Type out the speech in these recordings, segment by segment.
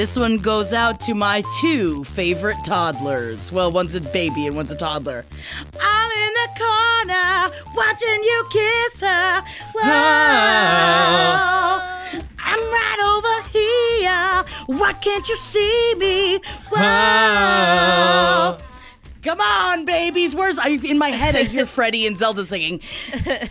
This one goes out to my two favorite toddlers. Well, one's a baby and one's a toddler. I'm in the corner watching you kiss her. Whoa. I'm right over here. Why can't you see me? Whoa. Come on, babies. Where's I in my head? I hear Freddie and Zelda singing.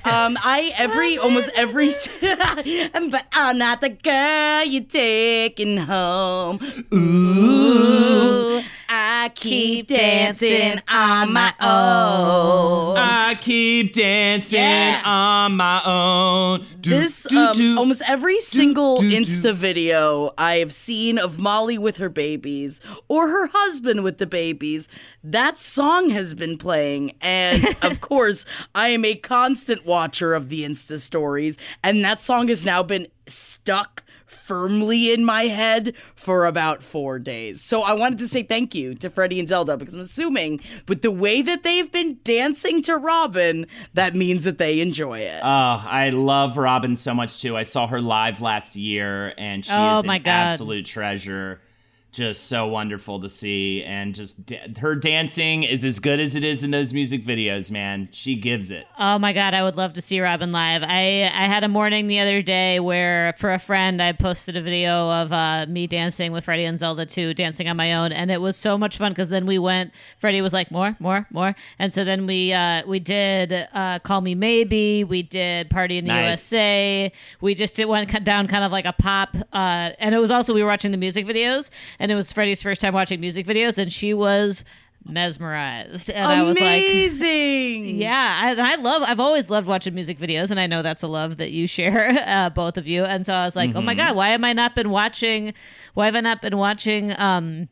Um, I every almost every, but I'm not the girl you're taking home. Ooh, I keep dancing on my own. I keep dancing Yeah. on my own. Do, This do, um, do. almost every single do, do. Insta video I have seen of Molly with her babies or her husband with the babies, that song has been playing. And of course, I am a constant watcher of the Insta stories, and that song has now been stuck firmly in my head for about four days. So I wanted to say thank you to Freddie and Zelda because I'm assuming with the way that they've been dancing to Robyn, that means that they enjoy it. Oh, I love Robyn so much too. I saw her live last year, and she Oh is my an God. absolute treasure. Just so wonderful to see, and just da- her dancing is as good as it is in those music videos. Man, she gives it. Oh my god, I would love to see Robyn live. I I had a morning the other day where for a friend I posted a video of uh, me dancing with Freddie and Zelda too, dancing on my own, and it was so much fun because then we went. Freddie was like more, more, more, and so then we uh, we did uh, Call Me Maybe, we did Party in the Nice. USA, we just did went down kind of like a pop, uh, and it was also we were watching the music videos, and it was Freddie's first time watching music videos, and she was mesmerized, and I was like. Amazing. Yeah, I, and I love. I've always loved watching music videos, and I know that's a love that you share, uh, both of you. And so I was like, oh my god, why have I not been watching? Why have I not been watching? Um,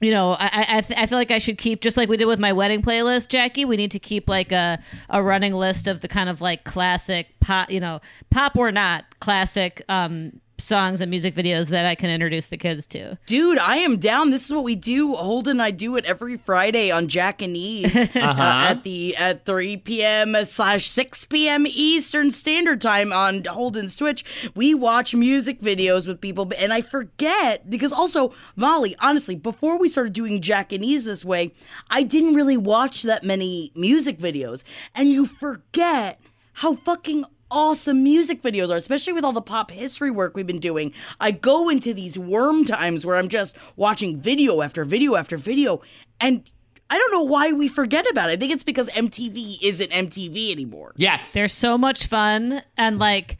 you know, I I, I th- I feel like I should keep just like we did with my wedding playlist, Jackie. We need to keep like a a running list of the kind of like classic pop, you know, pop or not classic um songs and music videos that I can introduce the kids to. Dude, I am down. This is what we do. Holden and I do it every Friday on Jack and Ease uh, at the at 3 p.m. slash 6 p.m. Eastern Standard Time on Holden's Twitch. We watch music videos with people, and I forget because also Molly, honestly, before we started doing Jack and Ease this way, I didn't really watch that many music videos, and you forget how fucking awesome music videos are, especially with all the pop history work we've been doing. I go into these worm times where I'm just watching video after video after video, and I don't know why we forget about it. I think it's because MTV isn't MTV anymore. Yes, They're so much fun and like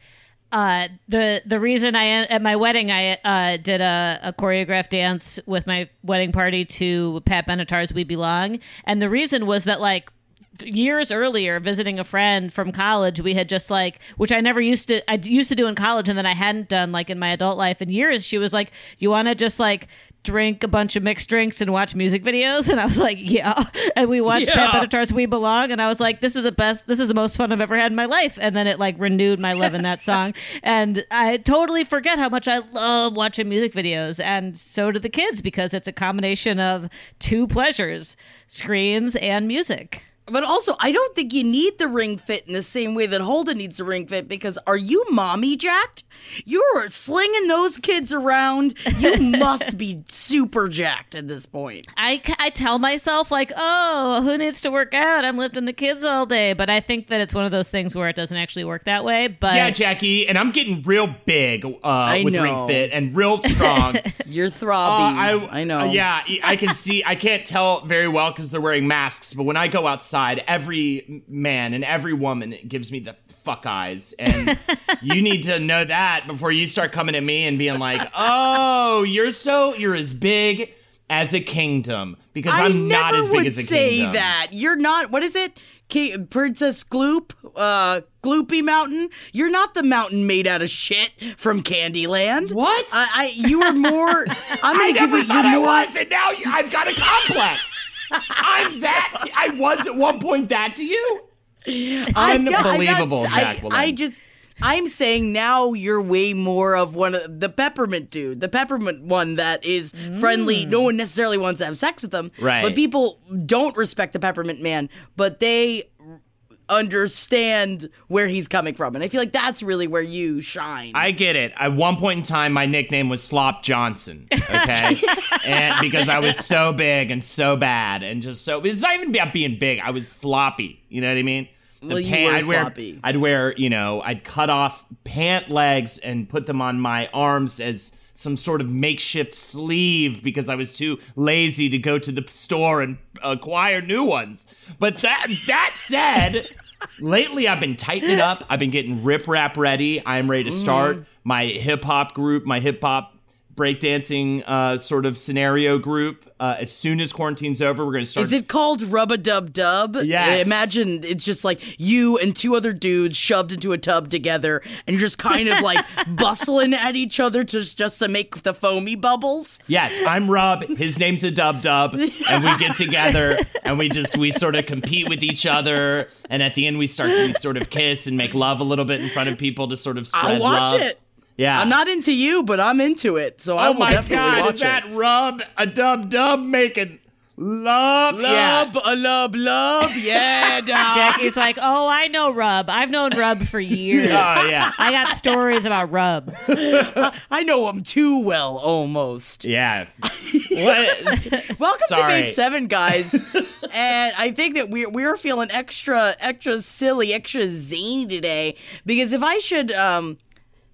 uh the the reason I at my wedding I uh did a, a choreographed dance with my wedding party to Pat Benatar's We Belong and the reason was that like years earlier visiting a friend from college we had just like which i never used to i used to do in college and then i hadn't done like in my adult life in years she was like you want to just like drink a bunch of mixed drinks and watch music videos? And i was like yeah. And we watched pat Yeah. benatar's we belong and i was like this is the best this is the most fun i've ever had in my life. And then it like renewed my love in that song. And i totally forget how much i love watching music videos and so do the kids because it's a combination of two pleasures screens and music But also, I don't think you need the ring fit in the same way that Holden needs the ring fit because are you mommy jacked? You're slinging those kids around. You must be super jacked at this point. I, I tell myself like, oh, who needs to work out? I'm lifting the kids all day. But I think that it's one of those things where it doesn't actually work that way. But Yeah, Jackie, and I'm getting real big uh, with know. Ring Fit and real strong. You're Uh, throbby. I, know. uh, yeah, I can see. I can't tell very well because they're wearing masks. But when I go outside, every man and every woman gives me the fuck eyes, and you need to know that before you start coming at me and being like, "Oh, you're so you're as big as a kingdom," because I I'm not as big as a say kingdom. Say that. You're not. What is it? Ki- Princess Gloop, uh, Gloopy Mountain. You're not the mountain made out of shit from Candyland. What? I, I you are more. I'm gonna I give never thought You're I more. was, and now you- I've got a complex. I'm that. t- I was at one point that to you. I- I'm not- Unbelievable, I, Jacqueline. I just. I'm saying now you're way more of one of the peppermint dude, the peppermint one that is friendly. No mm. one necessarily wants to have sex with them, Right. But people don't respect the peppermint man, but they understand where he's coming from, and I feel like that's really where you shine. I get it. At one point in time, my nickname was Slop Johnson. Okay, and because I was so big and so bad and just so it's not even about being big. I was sloppy. You know what I mean? The Well, were I'd wear, sloppy. I'd wear, you know, I'd cut off pant legs and put them on my arms as some sort of makeshift sleeve because I was too lazy to go to the store and acquire new ones. But that that said, lately I've been tightening up. I've been getting rip rap ready. I'm ready to start mm. my hip hop group, my hip hop breakdancing uh, sort of scenario group. Uh, as soon as quarantine's over, we're going to start. Is it called Rub a Dub Dub? Yes. Imagine it's just like you and two other dudes shoved into a tub together, and you're just kind of like bustling at each other to just to make the foamy bubbles. Yes, I'm Rub. His name's a Dub Dub, and we get together and we just we sort of compete with each other, and at the end we start we sort of kiss and make love a little bit in front of people to sort of spread I'll watch love. it. Yeah, I'm not into you, but I'm into it, so I Oh will my definitely God! watch Is that it. Rub a Dub Dub making love? Love, Yeah. a love, love, yeah, dog. Jackie's like, oh, I know Rub. I've known Rub for years. Oh yeah, I got stories about Rub. I know him too well, almost. yeah. What is- Welcome Sorry. to page seven, guys. and I think that we're we're feeling extra extra silly, extra zany today because if I should um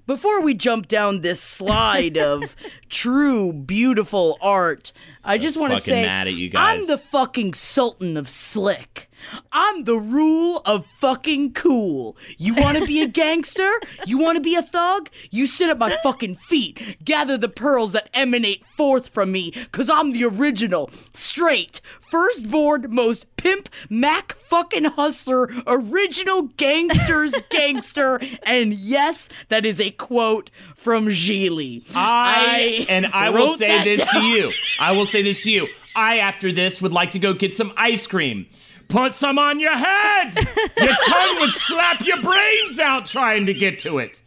before we jump down this slide of true beautiful art, I just want to say mad at you guys. I'm the fucking sultan of slick. I'm the rule of fucking cool. You want to be a gangster? You want to be a thug? You sit at my fucking feet, gather the pearls that emanate forth from me, cause I'm the original, straight, first firstborn, most pimp, Mac fucking hustler, original gangster's gangster, and yes, that is a quote from Gigli. I, and I will say this to you. I will say this to you. I, after this, would like to go get some ice cream. Put some on your head. Your tongue would slap your brains out trying to get to it.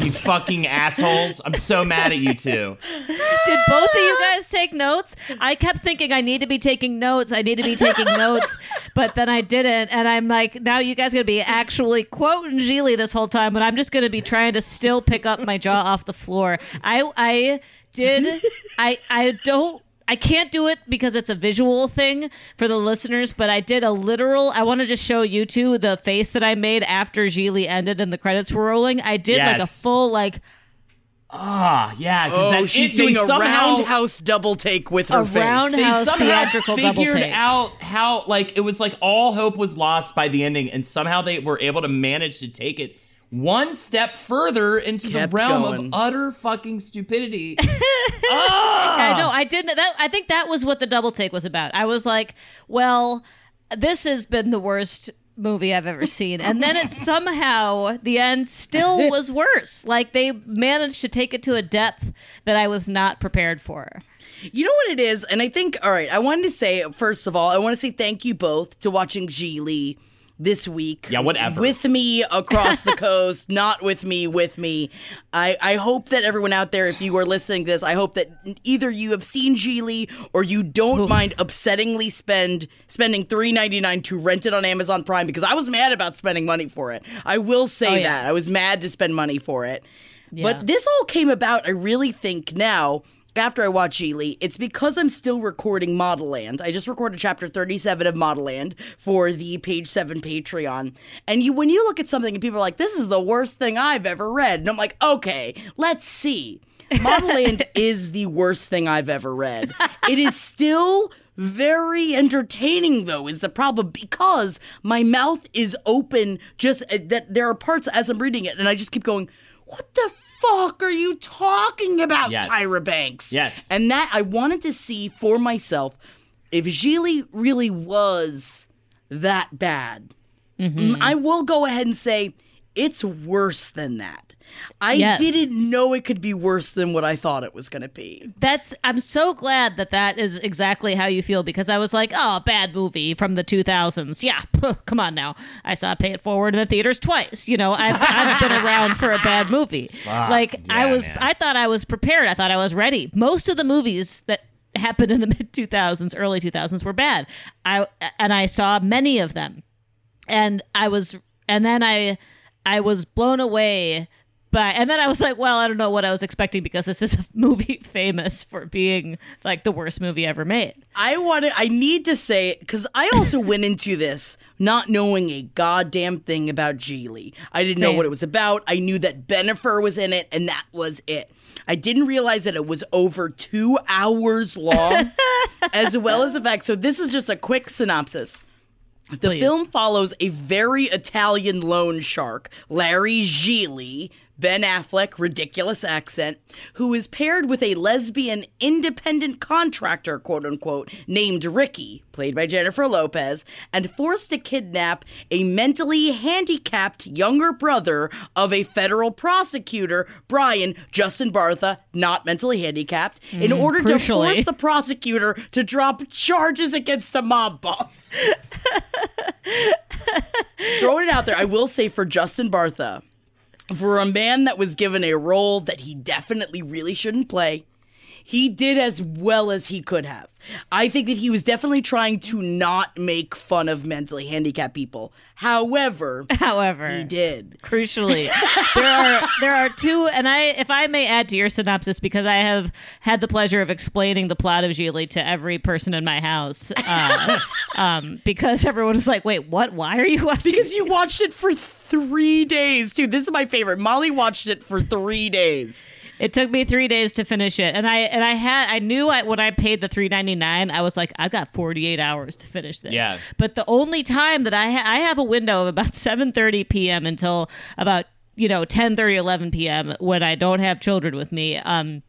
You fucking assholes. I'm so mad at you two. Did both of you guys take notes? I kept thinking I need to be taking notes. I need to be taking notes, but then I didn't. And I'm like, now you guys gonna be actually quoting Gigli this whole time, but I'm just gonna be trying to still pick up my jaw off the floor. I I did I I don't I can't do it because it's a visual thing for the listeners, but I did a literal. I want to just show you two the face that I made after Gigli ended and the credits were rolling. I did like a full like Ah, yeah, because Oh, that she's it- doing a somehow, roundhouse double take with her A face. round- They somehow theatrical double figured take. out how, like, it was like all hope was lost by the ending, and somehow they were able to manage to take it one step further into Kept the realm going. of utter fucking stupidity. I know. I didn't. That I think that was what the double take was about. I was like, well, this has been the worst movie I've ever seen, and then it somehow the end still was worse. Like they managed to take it to a depth that I was not prepared for. You know what it is? And I think, all right, I wanted to say, first of all, I want to say thank you both to watching Gigli this week. Yeah, whatever. With me across the coast, not with me, with me. I, I hope that everyone out there, if you are listening to this, I hope that either you have seen Gigli or you don't mind upsettingly spend spending three ninety nine to rent it on Amazon Prime because I was mad about spending money for it. I will say Oh, yeah. that. I was mad to spend money for it. Yeah. But this all came about, I really think now, after I watch Gigli, it's because I'm still recording Model Land. I just recorded chapter 37 of Model Land for the page 7 Patreon. And you when you look at something and people are like, this is the worst thing I've ever read. And I'm like, okay, let's see. Model Land is the worst thing I've ever read. It is still very entertaining though is the problem because my mouth is open just uh, that there are parts as I'm reading it and I just keep going what the fuck are you talking about Yes. Tyra Banks Yes. and that I wanted to see for myself if Gigli really was that bad Mm, I will go ahead and say it's worse than that I Yes. didn't know it could be worse than what I thought it was going to be That's I'm so glad that that is exactly how you feel because I was like, oh, bad movie from the 2000s. Yeah, come on now. I saw Pay It Forward in the theaters twice. You know, I've, I've been around for a bad movie. like I was, man. I thought I was prepared. I thought I was ready. Most of the movies that happened in the mid 2000s, early 2000s were bad. I and I saw many of them and I was and then I I was blown away by and then I was like, well, I don't know what I was expecting because this is a movie famous for being like the worst movie ever made. I want to. I need to say because I also went into this not knowing a goddamn thing about Gigli. I didn't know what it was about. I knew that Bennifer was in it, and that was it. I didn't realize that it was over two hours long, as well as the fact. So this is just a quick synopsis. The Please. film follows a very Italian loan shark, Larry Gigli, Ben Affleck, ridiculous accent, who is paired with a lesbian independent contractor, quote unquote, named Ricky, played by Jennifer Lopez, and forced to kidnap a mentally handicapped younger brother of a federal prosecutor, Brian Justin Bartha, not mentally handicapped, in mm, order to force the prosecutor to drop charges against the mob boss. Throwing it out there, I will say for Justin Bartha, for a man that was given a role that he definitely really shouldn't play, he did as well as he could have. I think that he was definitely trying to not make fun of mentally handicapped people. However, However, he did. crucially there are there are two and i if i may add to your synopsis because i have had the pleasure of explaining the plot of Gigli to every person in my house uh, um, because everyone was like wait what why are you watching Because you watched it for three days, dude. This is my favorite. Molly watched it for three days. It took me three days to finish it and i and i had i knew I, when i paid the 399 i was like i got 48 hours to finish this Yeah. but the only time that i ha- i have a window of about 7.30 p.m until about you know 10.30 11 p.m when i don't have children with me um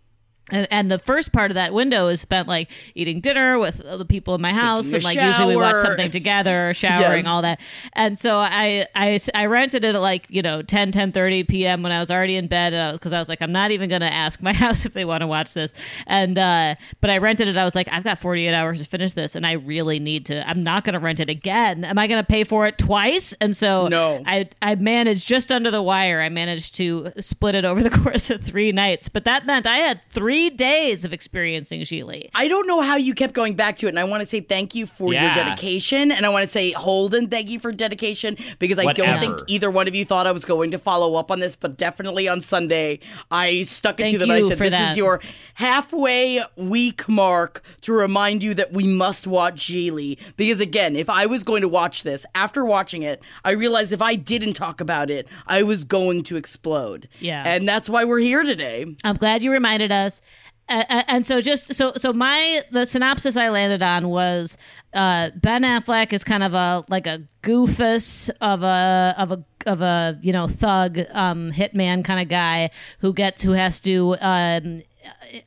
and, and the first part of that window is spent like eating dinner with the people in my house, and like usually we watch something together, showering, Yes. all that. And so I, I, I rented it at like you know 10, 10 p.m. when I was already in bed because I was like I'm not even gonna ask my house if they want to watch this. And uh, but I rented it. I was like I've got 48 hours to finish this, and I really need to. I'm not gonna rent it again. Am I gonna pay for it twice? And so No. I I managed just under the wire. I managed to split it over the course of three nights, but that meant I had three days of experiencing Gigli. I don't know how you kept going back to it, and I want to say thank you for your dedication, and I want to say Holden, thank you for dedication because I don't think either one of you thought I was going to follow up on this, but definitely on Sunday I stuck it Thank to them. and I said, for "This that. is your halfway week mark to remind you that we must watch Gigli." Because again, if I was going to watch this after watching it, I realized if I didn't talk about it, I was going to explode. Yeah. and that's why we're here today. I'm glad you reminded us. Uh, and so just so so my the synopsis I landed on was uh, Ben Affleck is kind of a like a goofus of a of a of a you know thug um, hitman kind of guy who gets who has to um,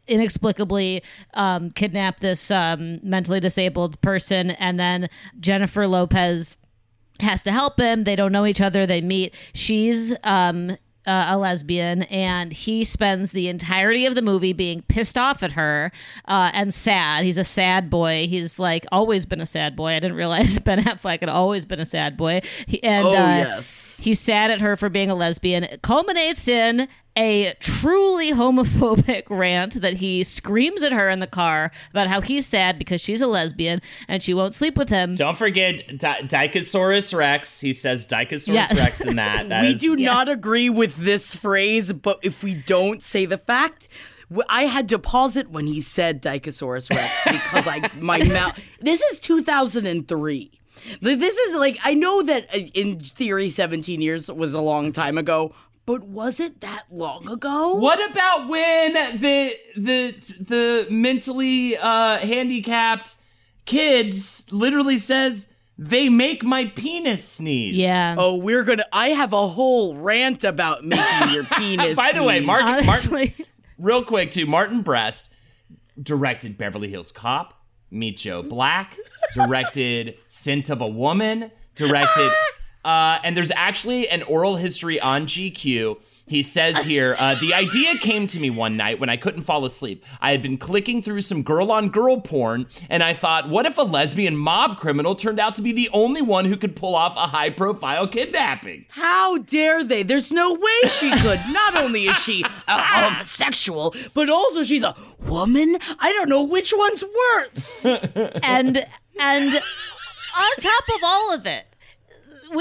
inexplicably um, kidnap this um, mentally disabled person and then Jennifer Lopez has to help him. They don't know each other. They meet. She's um uh, a lesbian, and he spends the entirety of the movie being pissed off at her uh, and sad. He's a sad boy. He's like always been a sad boy. I didn't realize Ben Affleck had always been a sad boy. He, and Oh, uh, yes. he's sad at her for being a lesbian. It culminates in a truly homophobic rant that he screams at her in the car about how he's sad because she's a lesbian and she won't sleep with him. Don't forget Di- Dicosaurus Rex. He says Dicosaurus Yes. Rex in that. That we is- do not agree with this phrase, but if we don't say the fact, I had to pause it when he said Dicosaurus Rex because I my mouth. This is 2003. This is like I know that uh, in theory 17 years was a long time ago, but was it that long ago? What about when the the the mentally uh, handicapped kids literally says they make my penis sneeze? Yeah. Oh, we're gonna. I have a whole rant about making your penis. By the way. Martin, Martin, real quick too. Martin Brest directed Beverly Hills Cop, Meet Joe Black, directed Scent of a Woman, directed, uh, and there's actually an oral history on GQ. He says here, uh, the idea came to me one night when I couldn't fall asleep. I had been clicking through some girl on girl porn, and I thought, what if a lesbian mob criminal turned out to be the only one who could pull off a high profile kidnapping? How dare they? There's no way she could. Not only is she a homosexual, but also she's a woman. I don't know which one's worse. and and on top of all of it with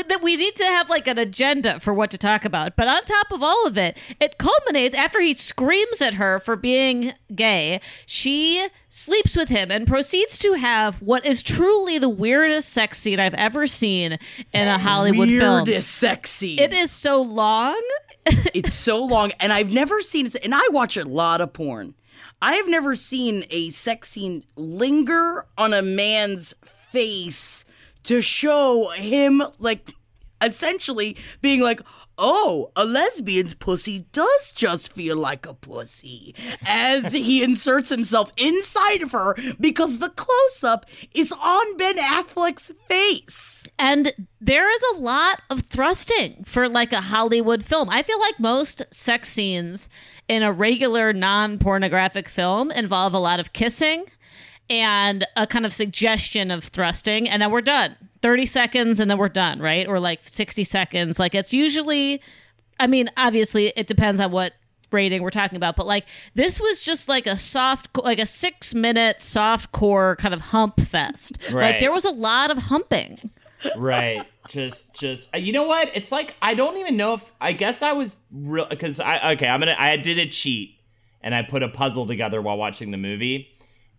that we need to have like an agenda for what to talk about but on top of all of it it culminates after he screams at her for being gay she sleeps with him and proceeds to have what is truly the weirdest sex scene i've ever seen in a hollywood film Weirdest sex scene. it is so long It's so long, and I've never seen it. And I watch a lot of porn. I have never seen a sex scene linger on a man's face to show him, like, essentially being like, oh, a lesbian's pussy does just feel like a pussy. As he inserts himself inside of her because the close up is on Ben Affleck's face. And there is a lot of thrusting for like a Hollywood film. I feel like most sex scenes in a regular non pornographic film involve a lot of kissing and a kind of suggestion of thrusting, and then we're done. 30 seconds and then we're done, right? Or like 60 seconds. Like it's usually, I mean, obviously it depends on what rating we're talking about, but like this was just like a soft, like a six minute soft core kind of hump fest. Like Right. there was a lot of humping. right just just uh, you know what it's like i don't even know if i guess i was real because i okay i'm gonna i did a cheat and i put a puzzle together while watching the movie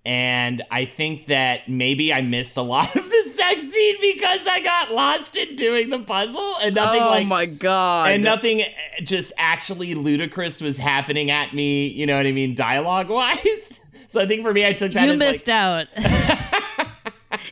and i think that maybe i missed a lot of the sex scene because i got lost in doing the puzzle and nothing oh like my god. and nothing just actually ludicrous was happening at me you know what i mean dialogue wise so i think for me i took that you as missed like out.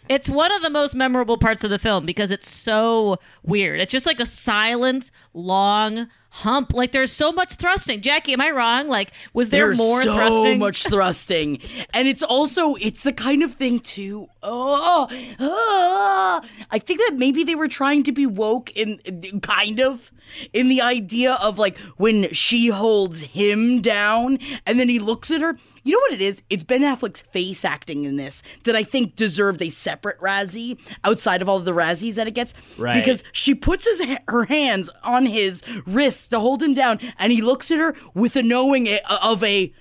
it's one of the most memorable parts of the film because it's so weird. It's just like a silent, long hump. Like there's so much thrusting. Jackie, am I wrong? Like, was there more thrusting? There's more so thrusting? much thrusting, and it's also it's the kind of thing too. Oh, ah. I think that maybe they were trying to be woke in kind of in the idea of like when she holds him down and then he looks at her. You know what it is? It's Ben Affleck's face acting in this that I think deserved a separate Razzie outside of all of the Razzies that it gets. Right. Because she puts his her hands on his wrists to hold him down, and he looks at her with a knowing a- of a,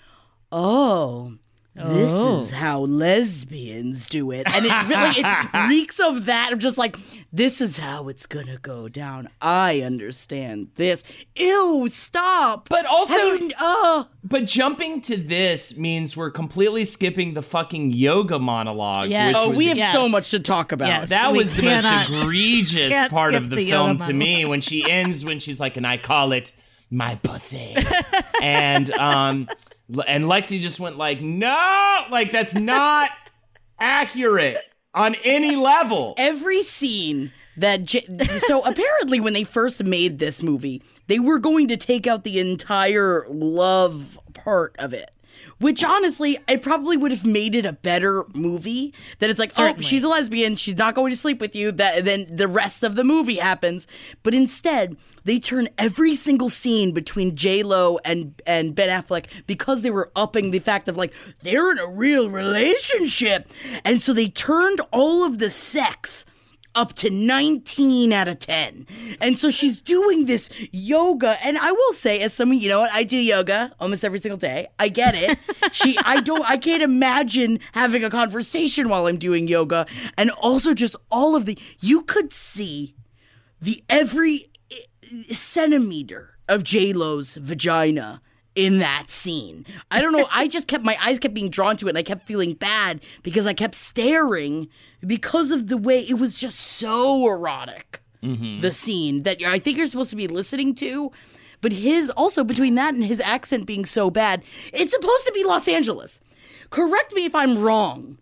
oh, this is how lesbians do it, and it really it reeks of that of just like this is how it's gonna go down. I understand this. Ew, stop. But also- Have you, oh, But jumping to this means we're completely skipping the fucking yoga monologue. Yes. which oh, was, we have Yes. so much to talk about. Yes. that was the most egregious part of the, the film to me when she ends when she's like, and I call it my pussy, and um, l- and Lexi just went like, no, like that's not accurate on any level. every scene that J- so apparently when they first made this movie they were going to take out the entire love part of it which honestly, it probably would have made it a better movie. That it's like, oh, she's a lesbian, she's not going to sleep with you. That then the rest of the movie happens. But instead, they turn every single scene between J Lo and and Ben Affleck because they were upping the fact of like they're in a real relationship, and so they turned all of the sex up to 19 out of 10. And so she's doing this yoga. And I will say, as someone, you know what, I do yoga almost every single day. I get it. she, I don't, I can't imagine having a conversation while I'm doing yoga. And also just all of the, you could see the every eh, centimeter of J-Lo's vagina in that scene. I don't know. I just kept my eyes kept being drawn to it and I kept feeling bad because I kept staring because of the way it was just so erotic. Mm-hmm. The scene that I think you're supposed to be listening to. But his also between that and his accent being so bad, it's supposed to be Los Angeles. Correct me if I'm wrong,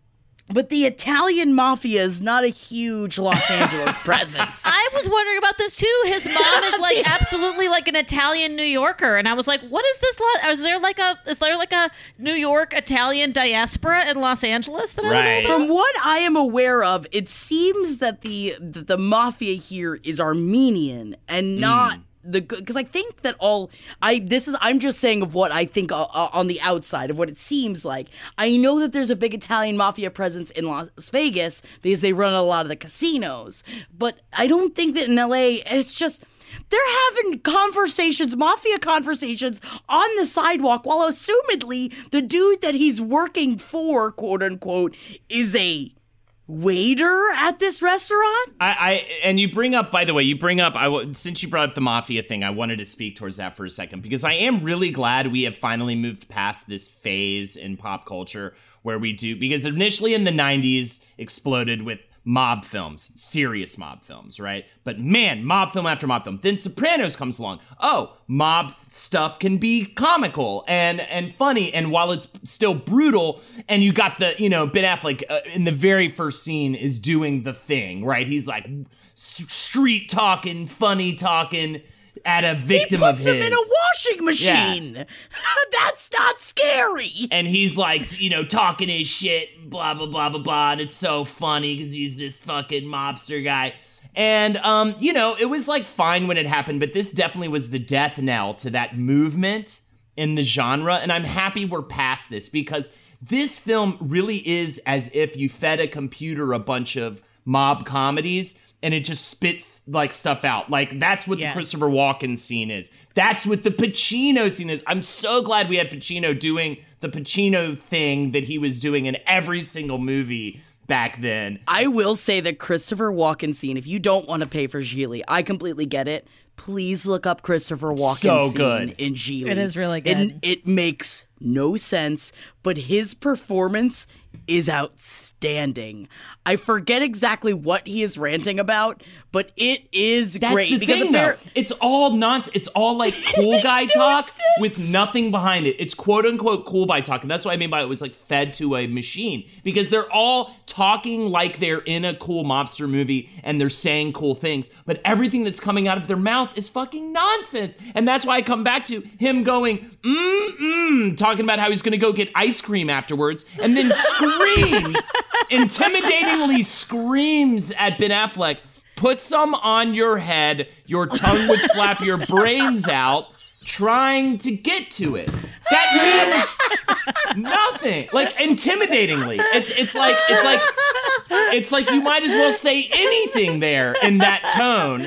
but the Italian mafia is not a huge Los Angeles presence. I was wondering about this too. His mom is like absolutely like an Italian New Yorker, and I was like, "What is this? Lo- is there like a is there like a New York Italian diaspora in Los Angeles that I don't Right. know about?" From what I am aware of, it seems that the that the mafia here is Armenian and mm. not the because I think that all I this is I'm just saying of what I think uh, uh, on the outside of what it seems like. I know that there's a big Italian mafia presence in Las Vegas because they run a lot of the casinos, but I don't think that in LA it's just. They're having conversations, mafia conversations on the sidewalk while assumedly the dude that he's working for, quote unquote, is a waiter at this restaurant? I, I and you bring up by the way you bring up I since you brought up the mafia thing I wanted to speak towards that for a second because I am really glad we have finally moved past this phase in pop culture where we do because initially in the 90s exploded with mob films serious mob films right? But man mob film after mob film. Then sopranos comes along. Oh mob stuff can be comical and and funny and while it's still brutal and you got the you know ben affleck uh, in the very first scene is doing the thing right? He's like street talking funny talking at a He victim of puts his him in a washing machine. That's not scary. and he's like, you know, talking his shit, blah blah blah blah blah, and it's so funny because he's this fucking mobster guy. And um, you know, it was like fine when it happened, but this definitely was the death knell to that movement in the genre. And I'm happy we're past this because this film really is as if you fed a computer a bunch of mob comedies and it just spits like stuff out. Like that's what Yes. the Christopher Walken scene is. That's what the Pacino scene is. I'm so glad we had Pacino doing the Pacino thing that he was doing in every single movie back then. I will say that Christopher Walken scene, if you don't want to pay for Gigli, I completely get it. Please look up Christopher Walken So scene good. in Gigli. It is really It, good. it makes no sense, but his performance is outstanding. I forget exactly what he is ranting about, but it is That's great the because thing, appar- It's all nonsense. It's all like cool guy talk sense. with nothing behind it. It's quote unquote cool guy talk, and that's what I mean by it was like fed to a machine because they're all talking like they're in a cool mobster movie and they're saying cool things, but everything that's coming out of their mouth is fucking nonsense. And that's why I come back to him going mm mm, talking about how he's gonna go get ice cream afterwards, and then screams, intimidatingly screams at Ben Affleck put some on your head, your tongue would slap your brains out trying to get to it. That means nothing. Like intimidatingly. It's it's like it's like it's like you might as well say anything there in that tone.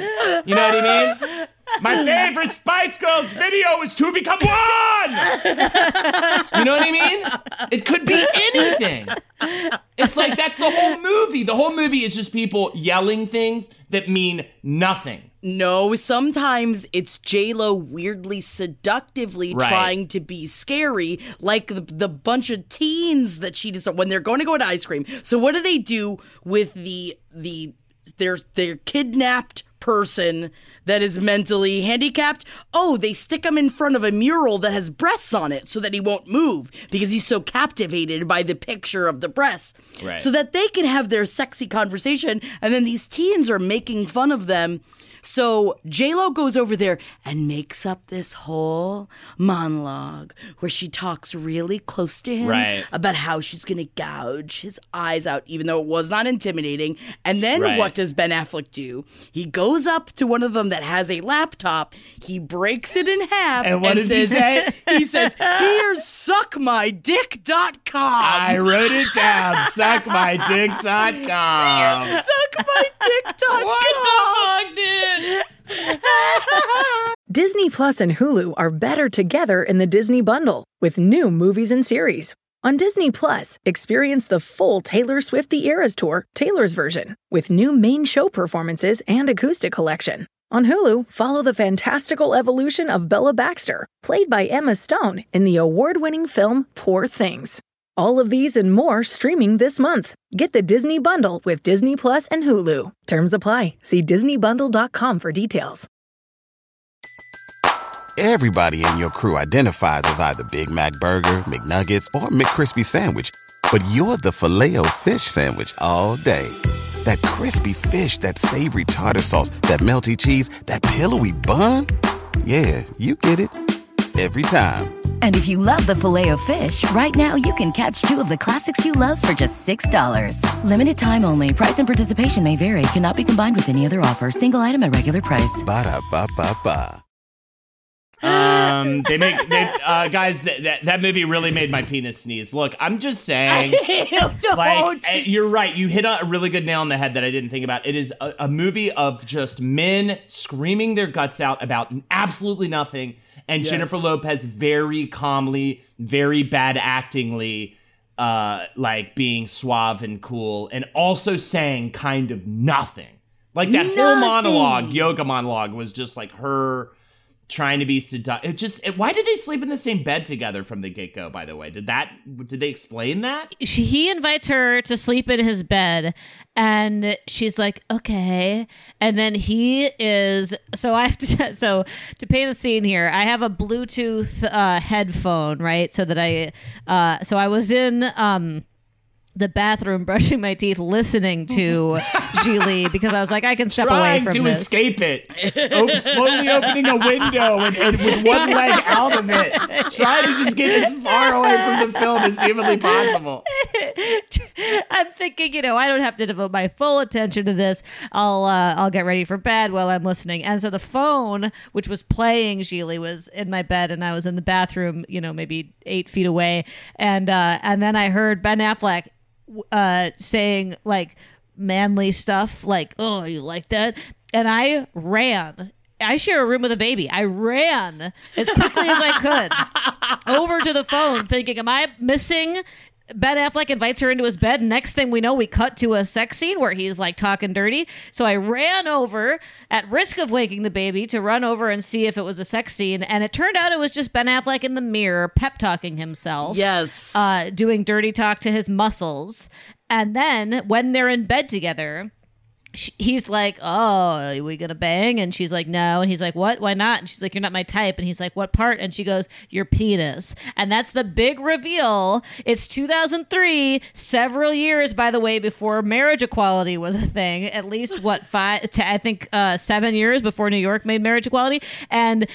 You know what I mean? My favorite Spice Girls video is to become one. You know what I mean? It could be anything. It's like that's the whole movie. The whole movie is just people yelling things that mean nothing. No, sometimes it's J Lo weirdly seductively Right. trying to be scary, like the, the bunch of teens that she does when they're going to go to ice cream. So what do they do with the the their their kidnapped person that is mentally handicapped. Oh, they stick him in front of a mural that has breasts on it so that he won't move because he's so captivated by the picture of the breasts. Right. So that they can have their sexy conversation. And then these teens are making fun of them. So Lo goes over there and makes up this whole monologue where she talks really close to him Right. about how she's going to gouge his eyes out, even though it was not intimidating. And then Right. what does Ben Affleck do? He goes up to one of them that has a laptop. He breaks it in half. And what does he say? He says, "Here's suckmydick.com." I wrote it down. Suckmydick.com. Here's Suckmydick.com. What the fuck, dude? Disney Plus and Hulu are better together in the Disney Bundle with new movies and series. On Disney Plus, experience the full Taylor Swift The Eras Tour, Taylor's version, with new main show performances and acoustic collection. On Hulu, follow the fantastical evolution of Bella Baxter, played by Emma Stone in the award winning film Poor Things. All of these and more streaming this month. Get the Disney Bundle with Disney Plus and Hulu. Terms apply. See DisneyBundle.com for details. Everybody in your crew identifies as either Big Mac Burger, McNuggets, or McCrispy Sandwich. But you're the filet fish Sandwich all day. That crispy fish, that savory tartar sauce, that melty cheese, that pillowy bun. Yeah, you get it. Every time. And if you love the filet of fish, right now you can catch two of the classics you love for just $6. Limited time only. Price and participation may vary. Cannot be combined with any other offer. Single item at regular price. Ba-da-ba-ba-ba. Um, they make they uh, guys that, that that movie really made my penis sneeze. Look, I'm just saying. Don't. Like eh, you're right, you hit a really good nail on the head that I didn't think about. It is a, a movie of just men screaming their guts out about absolutely nothing, and Jennifer Lopez very calmly, very bad actingly, uh, like being suave and cool, and also saying kind of nothing. Like that whole monologue, yoga monologue, was just like her trying to be seductive. It just it, why did they sleep in the same bed together from the get go? By the way, did that did they explain that? she, he invites her to sleep in his bed and she's like okay and then he is so i have to so to paint a scene here i have a bluetooth uh, headphone right so that i uh, so i was in um the bathroom brushing my teeth listening to Gigli because I was like I can step away Trying from to this. escape it, Op- slowly opening a window and, and with one leg out of it, trying to just get as far away from the film as humanly possible. I'm thinking, you know, I don't have to devote my full attention to this. I'll uh, I'll get ready for bed while I'm listening. And so the phone, which was playing Gigli, was in my bed, and I was in the bathroom, you know, maybe eight feet away. And uh, and then I heard Ben Affleck w- uh, saying like manly stuff, like, "Oh, you like that?" And I ran. I share a room with a baby. I ran as quickly as I could over to the phone, thinking, "Am I missing?" Ben Affleck invites her into his bed. Next thing we know, we cut to a sex scene where he's like talking dirty. So I ran over at risk of waking the baby to run over and see if it was a sex scene. And it turned out it was just Ben Affleck in the mirror pep talking himself Yes. uh, doing dirty talk to his muscles. And then when they're in bed together, sh he's like, "Oh, are we gonna bang?" And she's like, "No." And he's like, "What? Why not?" And she's like, "You're not my type." And he's like, "What part?" And she goes, "Your penis." And that's the big reveal. It's 2003, several years, by the way, before marriage equality was a thing. At least what five? I think uh, seven years before New York made marriage equality. And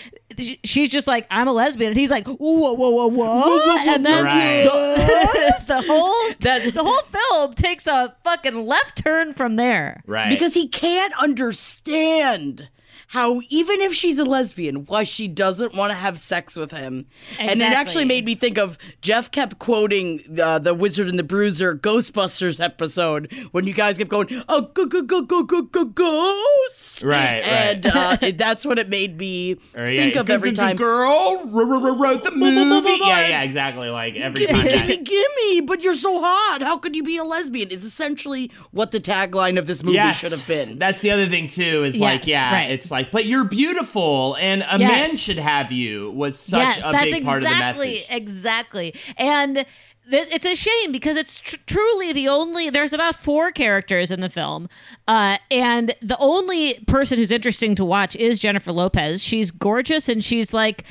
she's just like, "I'm a lesbian," and he's like, "Whoa, whoa, whoa, whoa!" And then Right. the, the whole That- the whole film takes a fucking left turn from there. Right. because he can't understand how even if she's a lesbian why she doesn't want to have sex with him and it actually made me think of jeff kept quoting uh, the wizard and the bruiser ghostbusters episode when you guys kept going oh go go go go go go ghost Right, right. and uh, that's what it made me Or, yeah, think of the- every the time girl wr- wr- wrote the movie. Yeah, yeah, exactly. Like every time. Gimme, gimme, gimme! But you're so hot. How could you be a lesbian? Is essentially what the tagline of this movie should have been. That's the other thing too. Is like, yeah, it's like, but you're beautiful, and a Yes. man should have you. Was such yes, a big exactly, part of the message. Exactly. And it's a shame because it's tr- truly the only there's about four characters in the film uh, and the only person who's interesting to watch is jennifer lopez she's gorgeous and she's like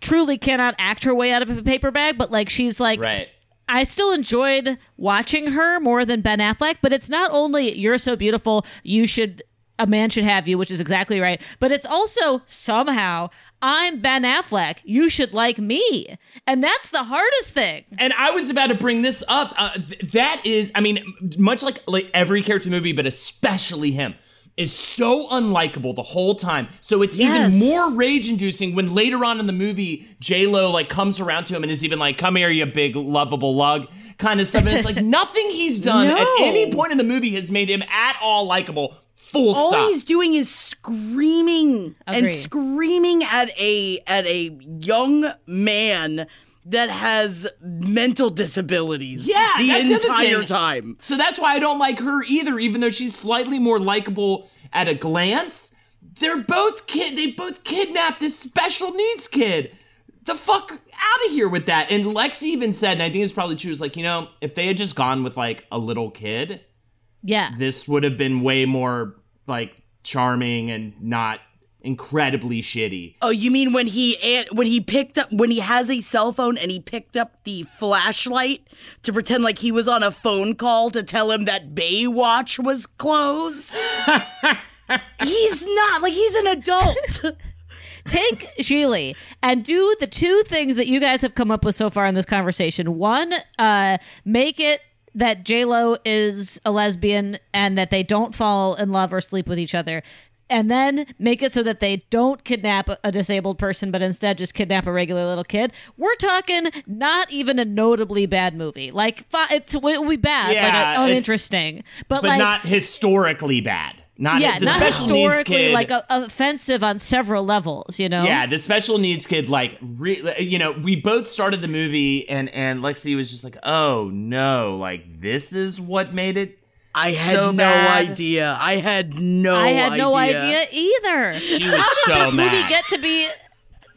truly cannot act her way out of a paper bag but like she's like Right. I still enjoyed watching her more than Ben Affleck, but it's not only you're so beautiful, you should a man should have you, which is exactly right, but it's also somehow I'm Ben Affleck, you should like me. And that's the hardest thing. And I was about to bring this up. Uh, th- that is, I mean, much like like every character in the movie, but especially him, is so unlikable the whole time. So it's Yes. even more rage-inducing when later on in the movie, J Lo like comes around to him and is even like, "Come here, you big lovable lug," kind of stuff. And it's like nothing he's done at any point in the movie has made him at all likable. Full all stop. he's doing is screaming and screaming at a at a young man that has mental disabilities Yeah, the that's the entire time. So that's why I don't like her either, even though she's slightly more likable at a glance. They're both kid. They both kidnapped this special needs kid. The fuck out of here with that. And Lex even said, and I think it's probably true, is like, you know, if they had just gone with like a little kid, Yeah. this would have been way more like charming and not incredibly shitty. Oh, you mean when he when he picked up when he has a cell phone and he picked up the flashlight to pretend like he was on a phone call to tell him that Baywatch was closed? he's not like he's an adult. Take Gigli and do the two things that you guys have come up with so far in this conversation. One, uh, make it that J Lo is a lesbian and that they don't fall in love or sleep with each other. And then make it so that they don't kidnap a- disabled person, but instead just kidnap a regular little kid. We're talking not even a notably bad movie. Like it's, it will be bad, Yeah, like uh, uninteresting, but, But like not historically bad. Not yeah, the not special needs historically kid. like uh, offensive on several levels. You know? Yeah, the special needs kid, like, re- you know, we both started the movie, and and Lexi was just like, "Oh no, like this is what made it." I had So no bad. idea. I had no I had no idea. idea either. She How was did so this movie mad. get to be?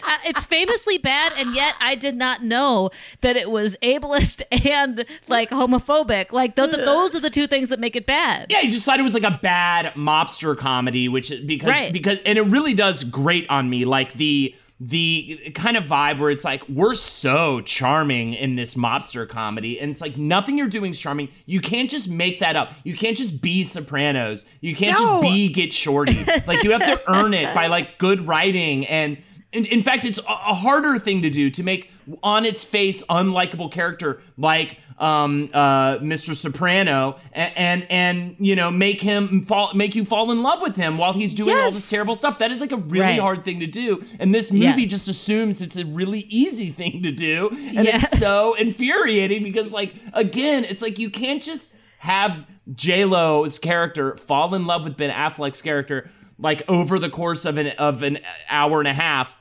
Uh, it's famously bad, and yet I did not know that it was ableist and like homophobic. Like th- th- those are the two things that make it bad. Yeah, you just thought it was like a bad mobster comedy, which because Right. because and it really does grate on me, like the the kind of vibe where it's like we're so charming in this mobster comedy and it's like nothing you're doing is charming you can't just make that up you can't just be sopranos you can't No. just be get shorty like you have to earn it by like good writing and in, in fact it's a, a harder thing to do to make on its face unlikable character like um uh Mr. Soprano and and, and you know make him fall make you fall in love with him while he's doing all this terrible stuff that is like a really Right. hard thing to do and this movie Yes. just assumes it's a really easy thing to do and Yes. it's so infuriating because like again it's like you can't just have J-Lo's character fall in love with Ben Affleck's character like over the course of an of an hour and a half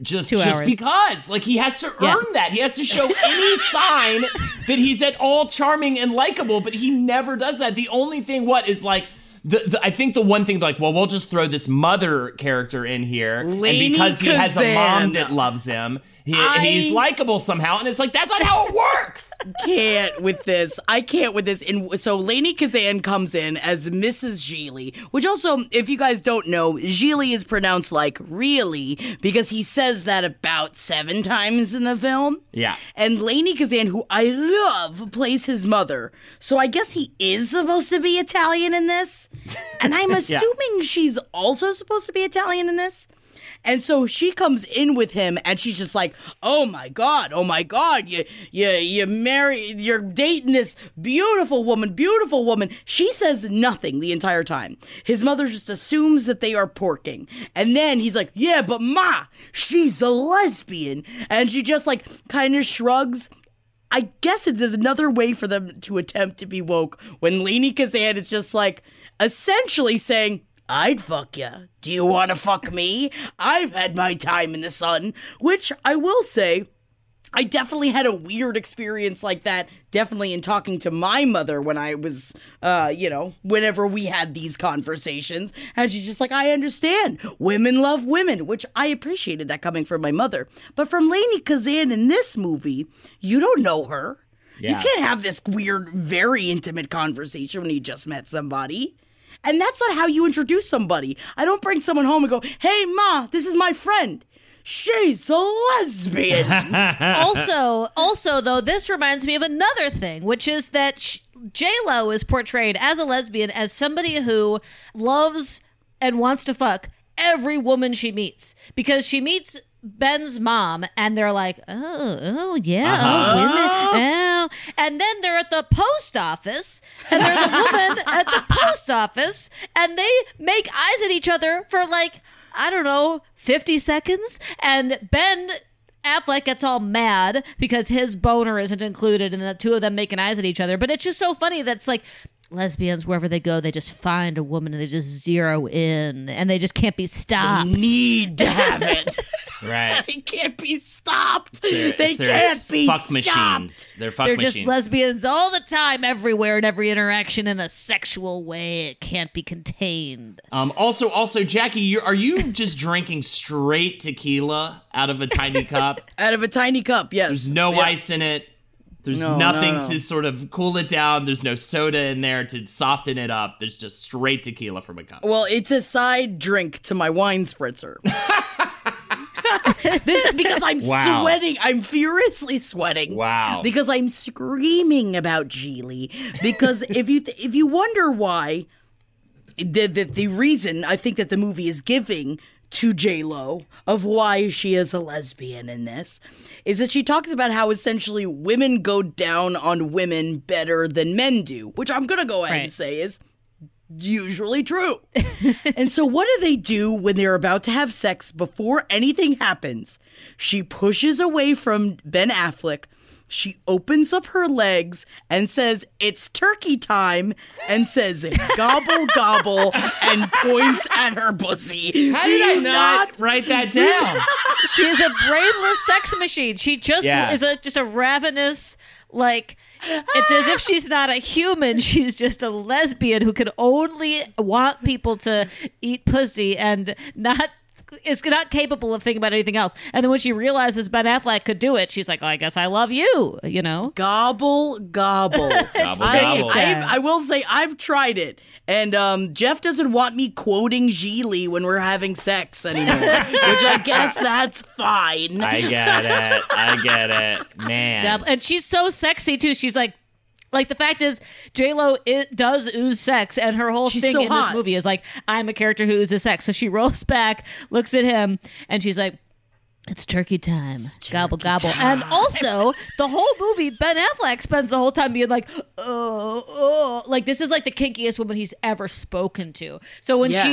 just Two just hours. because like he has to earn Yes. that he has to show any sign that he's at all charming and likable but he never does that the only thing what is like the, the, I think the one thing like well we'll just throw this mother character in here and because he has a mom that loves him he, I- he's likable somehow and it's like that's not how it works can't with this. I can't with this. And so Lainie Kazan comes in as Mrs. Gigli, which also, if you guys don't know, Gigli is pronounced like really because he says that about seven times in the film. Yeah. And Lainie Kazan, who I love, plays his mother. So I guess he is supposed to be Italian in this. And I'm assuming she's also supposed to be Italian in this. And so she comes in with him and she's just like, "Oh my god, oh my god, you you you marry you're dating this beautiful woman, beautiful woman." She says nothing the entire time. His mother just assumes that they are porking. And then he's like, "Yeah, but ma, she's a lesbian." And she just like kind of shrugs I guess is another way for them to attempt to be woke when Lainie Kazan is just like essentially saying, I'd fuck ya. Do you want to fuck me? I've had my time in the sun, which I will say, I definitely had a weird experience like that. Definitely in talking to my mother when I was, uh, you know, whenever we had these conversations. And she's just like, I understand. Women love women, which I appreciated that coming from my mother. But from Lainie Kazan in this movie, you don't know her. You can't have this weird, very intimate conversation when you just met somebody. And that's not how you introduce somebody. I don't bring someone home and go, hey, Ma, this is my friend. She's a lesbian. also, also though, this reminds me of another thing, which is that sh- J Lo is portrayed as a lesbian as somebody who loves and wants to fuck every woman she meets because she meets. Ben's mom, and they're like, oh, oh, yeah, oh, women, uh-huh. oh. And then they're the post office, and there's a woman at the post office, and they make eyes at each other for like, I don't know, 50 seconds. And Ben Affleck gets all mad because his boner isn't included and the two of them making eyes at each other. But it's just so funny that's like lesbians, wherever they go, they just find a woman and they just zero in and they just can't be stopped. Need to have it. Right. they can't be stopped. They're- they they're can't be fuck stopped. machines. They're fuck They're machines. just lesbians all the time, everywhere, in every interaction in a sexual way. It can't be contained. Um, also, also, Jackie, you are you just drinking straight tequila out of a tiny cup? Out of a tiny cup, yes. There's no Yeah. ice in it. There's No, nothing no, no. to sort of cool it down. There's no soda in there to soften it up. There's just straight tequila from a cup. Well, it's a side drink to my wine spritzer. this is because I'm Wow. sweating. I'm furiously sweating. Wow. Because I'm screaming about Gigli. Because if you th- if you wonder why, the, the the reason I think that the movie is giving to J Lo of why she is a lesbian in this is that she talks about how essentially women go down on women better than men do, which I'm gonna go ahead and say is usually true. and so, what do they do when they're about to have sex before anything happens? She pushes away from Ben Affleck. She opens up her legs and says, It's turkey time, and says, Gobble, gobble, and points at her pussy. How did I you not write that down? She is a brainless sex machine. She just Yeah. is a just a ravenous like it's as if she's not a human. She's just a lesbian who can only want people to eat pussy and not is not capable of thinking about anything else. And then when she realizes Ben Affleck could do it, she's like, well, I guess I love you, you know? Gobble, gobble. Gobble, I, gobble. I've- I will say I've tried it, and um, Jeff doesn't want me quoting Gigli when we're having sex anymore, which I guess that's fine. I get it. I get it. Man. And she's so sexy too. She's like, like the fact is, J Lo it does ooze sex, and her whole She's thing so in this movie is like, I'm a character who oozes sex. So she rolls back, looks at him, and she's like. It's turkey time. gobble gobble. And also, the whole movie, Ben Affleck spends the whole time being like, oh, oh. Like, this is like the kinkiest woman he's ever spoken to. So when yes.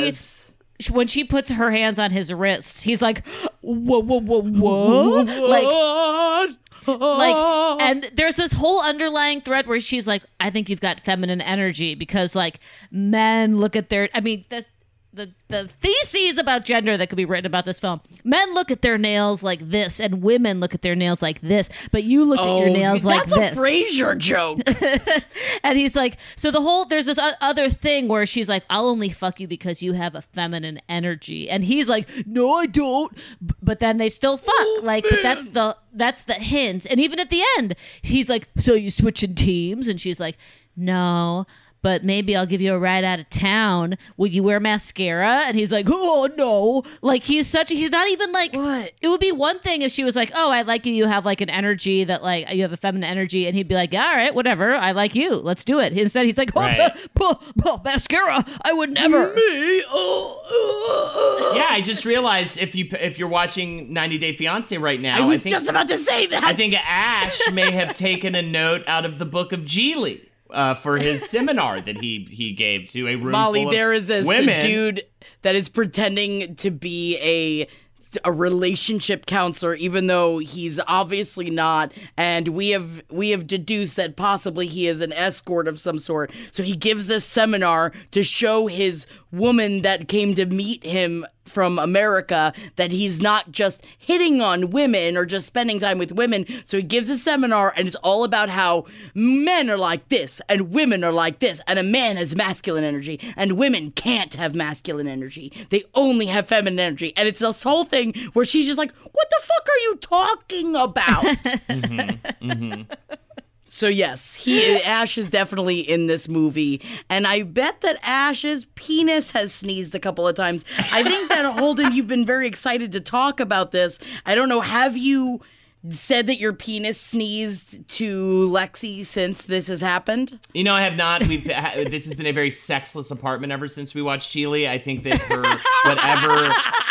she when she puts her hands on his wrists, he's like, whoa, whoa, whoa, whoa. like, like and there's this whole underlying thread where she's like i think you've got feminine energy because like men look at their i mean the the, the theses about gender that could be written about this film men look at their nails like this and women look at their nails like this but you looked at your oh, nails like Oh, that's this a Frasier joke. and he's like, so the whole there's this other thing where she's like, I'll only fuck you because you have a feminine energy, and he's like, No, I don't. But then they still oh, fuck, like, but that's the that's the hint. And even at the end, he's like, So you switching teams? And she's like, No. But maybe I'll give you a ride out of town. Will you wear mascara? And he's like, Oh no! Like he's such. a, He's not even like. What? It would be one thing if she was like, "Oh, I like you. You have like an energy that like you have a feminine energy," and he'd be like, "All right, whatever. I like you. Let's do it." Instead, he's like, "Oh, Right. puh, puh, mascara. I would never." Me? Oh, oh, oh. Yeah, I just realized if you if you're watching 90 Day Fiance right now, I was think just about to say that. I think Ash may have taken a note out of the book of Gigli uh, for his seminar that he he gave to a room Molly, full of there is a women. dude that is pretending to be a a relationship counselor even though he's obviously not and we have we have deduced that possibly he is an escort of some sort so he gives this seminar to show his woman that came to meet him from America that he's not just hitting on women or just spending time with women. So he gives a seminar and it's all about how men are like this and women are like this and a man has masculine energy and women can't have masculine energy. They only have feminine energy. And it's this whole thing where she's just like, what the fuck are you talking about? Mm-hmm. Mm-hmm. So yes, he Ash is definitely in this movie, and I bet that Ash's penis has sneezed a couple of times. I think that Holden, you've been very excited to talk about this. I don't know, have you said that your penis sneezed to Lexi since this has happened? You know, I have not. We've this has been a very sexless apartment ever since we watched Gigli. I think that her whatever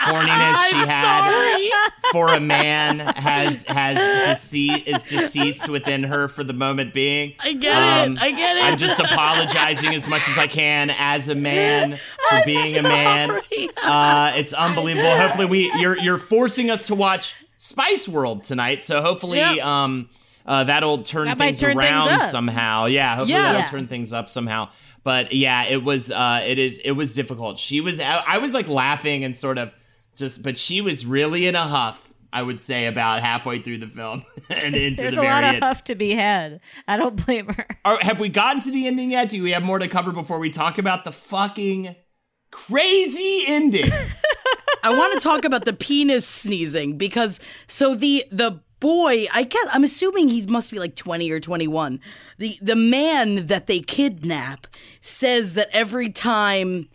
horniness she had Sorry. for a man has has deceased is deceased within her for the moment being. I get it. I get it. I'm just apologizing as much as I can as a man for being a man. Uh, it's unbelievable. Hopefully, we you're you're forcing us to watch Spice World tonight, so hopefully, Yeah. um, uh, that'll turn That things turn around up. somehow. Yeah, hopefully Yeah. that'll turn things up somehow. But yeah, it was uh, it is it was difficult. She was I, I was like laughing and sort of just, but she was really in a huff. I would say about halfway through the film and into the There's a lot of end. huff to be had. I don't blame her. Are, have we gotten to the ending yet? Do we have more to cover before we talk about the fucking crazy ending? I want to talk about the penis sneezing because so the the boy, I guess I'm assuming he must be like 20 or 21. The the man that they kidnap says that every time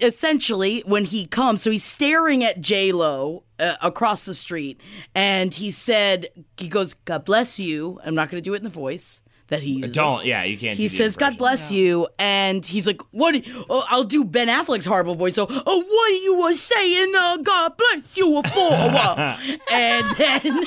essentially when he comes so he's staring at j-lo uh, across the street and he said he goes god bless you i'm not going to do it in the voice that he uses. Don't. Yeah, you can't. He says, "God bless you," and he's like, "What? Oh, I'll do Ben Affleck's horrible voice. So, oh, what are you were saying? Uh, God bless you uh, for?" Uh, and then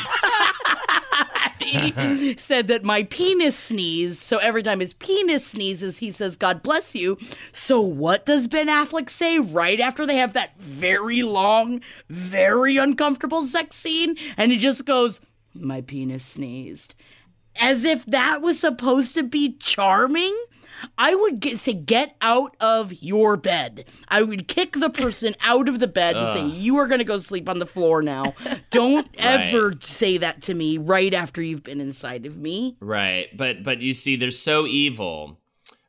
he said that my penis sneezed. So every time his penis sneezes, he says, "God bless you." So what does Ben Affleck say right after they have that very long, very uncomfortable sex scene? And he just goes, "My penis sneezed." As if that was supposed to be charming. I would get, say, get out of your bed. I would kick the person out of the bed and say, You are going to go sleep on the floor now. Don't ever say that to me right after you've been inside of me. Right, but but you see, they're so evil,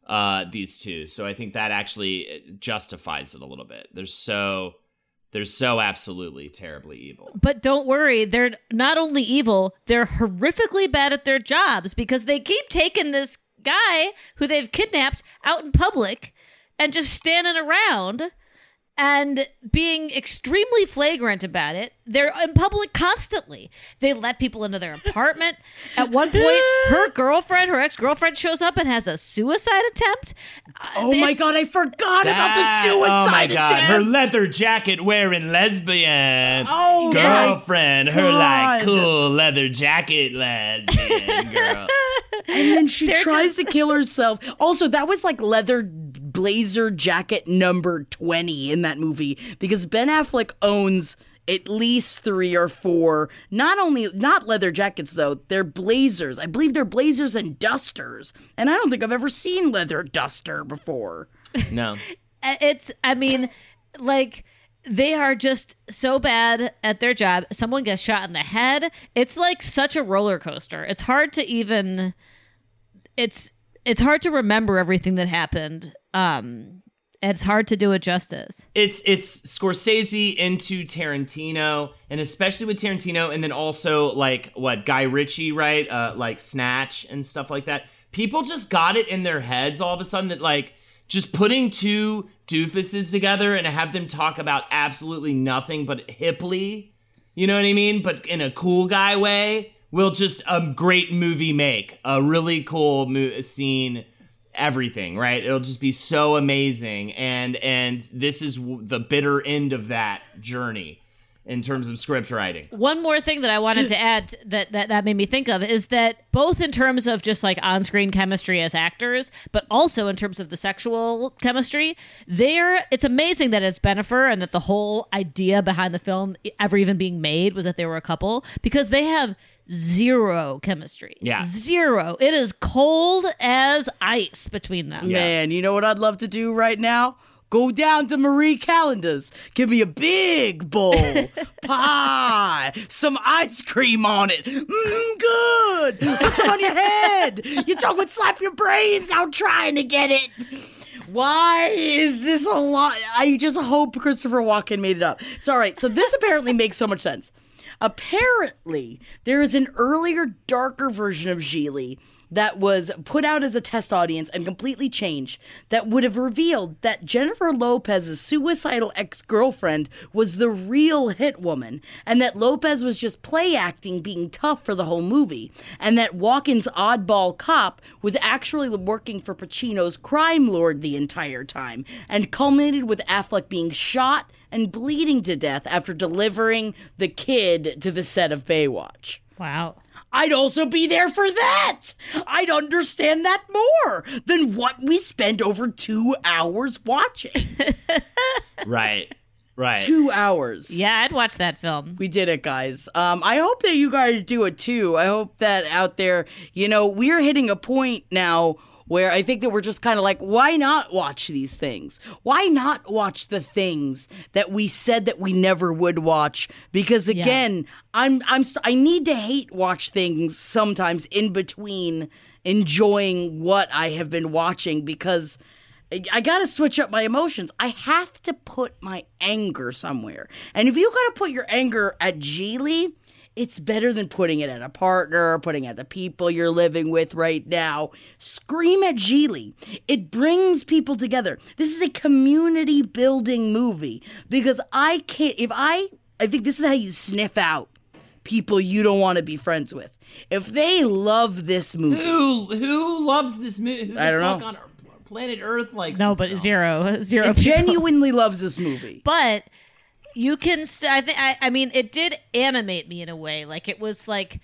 uh, these two. So I think that actually justifies it a little bit. They're so they're so absolutely terribly evil. But don't worry, they're not only evil, they're horrifically bad at their jobs because they keep taking this guy who they've kidnapped out in public and just standing around and being extremely flagrant about it. They're in public constantly. They let people into their apartment. At one point, her girlfriend, her ex girlfriend, shows up and has a suicide attempt. Uh, Oh my God, I forgot about the That- suicide Oh my god, attempt. her leather jacket wearing lesbian Oh, girlfriend, her like cool leather jacket lesbian girl. And then she They're tries to kill herself. Also, that was like leather blazer jacket number 20 in that movie because Ben Affleck owns at least three or four, not only, not leather jackets though, they're blazers. I believe they're blazers and dusters. And I don't think I've ever seen leather duster before. No, it's i mean like they are just so bad at their job someone gets shot in the head it's like such a roller coaster it's hard to even it's it's hard to remember everything that happened um it's hard to do it justice it's it's Scorsese into Tarantino, and especially with Tarantino, and then also like what Guy Ritchie, right? Uh, like Snatch and stuff like that. People just got it in their heads all of a sudden that like just putting two doofuses together and have them talk about absolutely nothing but hiply, you know what I mean? But in a cool guy way, will just a great movie make a really cool mo- scene everything right? It'll just be so amazing. And and this is the bitter end of that journey in terms of script writing one more thing that i wanted to add that, that that made me think of is that both in terms of just like on-screen chemistry as actors but also in terms of the sexual chemistry they're it's amazing that it's Bennifer and that the whole idea behind the film ever even being made was that they were a couple because they have zero chemistry Yeah. zero it is cold as ice between them Man, you know what I'd love to do right now? Go down to Marie Callender's. Give me a big bowl, pie, some ice cream on it. Mmm, good. Put some on your head. Your tongue would slap your brains out trying to get it. Why is this a lot? I just hope Christopher Walken made it up. So, all right. So, this apparently makes so much sense. Apparently, there is an earlier, darker version of Gigli that was put out as a test audience and completely changed that would have revealed that Jennifer Lopez's suicidal ex girlfriend was the real hit woman and that Lopez was just play acting being tough for the whole movie and that Walken's oddball cop was actually working for Pacino's crime lord the entire time and culminated with Affleck being shot and bleeding to death after delivering the kid to the set of Baywatch. Wow. I'd also be there for that. I'd understand that more than what we spent over two hours watching. Right. Right. two hours. Yeah, I'd watch that film. We did it, guys. Um, I hope that you guys do it too. I hope that out there, you know, we're hitting a point now where I think that we're just kind of like, why not watch these things? Why not watch the things that we said that we never would watch? Because again, I'm I'm s- I need to hate watch things sometimes in between enjoying what I have been watching because. I- I gotta switch up my emotions. I have to put my anger somewhere. And if you gotta put your anger at Gigli, it's better than putting it at a partner, putting it at the people you're living with right now. Scream at Gigli. It brings people together. This is a community building movie because I can't, if I, I think this is how you sniff out people you don't want to be friends with. If they love this movie, Who who loves this movie? I don't fuck know. on our planet Earth likes No, this but film? zero, zero. it genuinely loves this movie. but you can st- I think I, I mean it did animate me in a way. Like it was like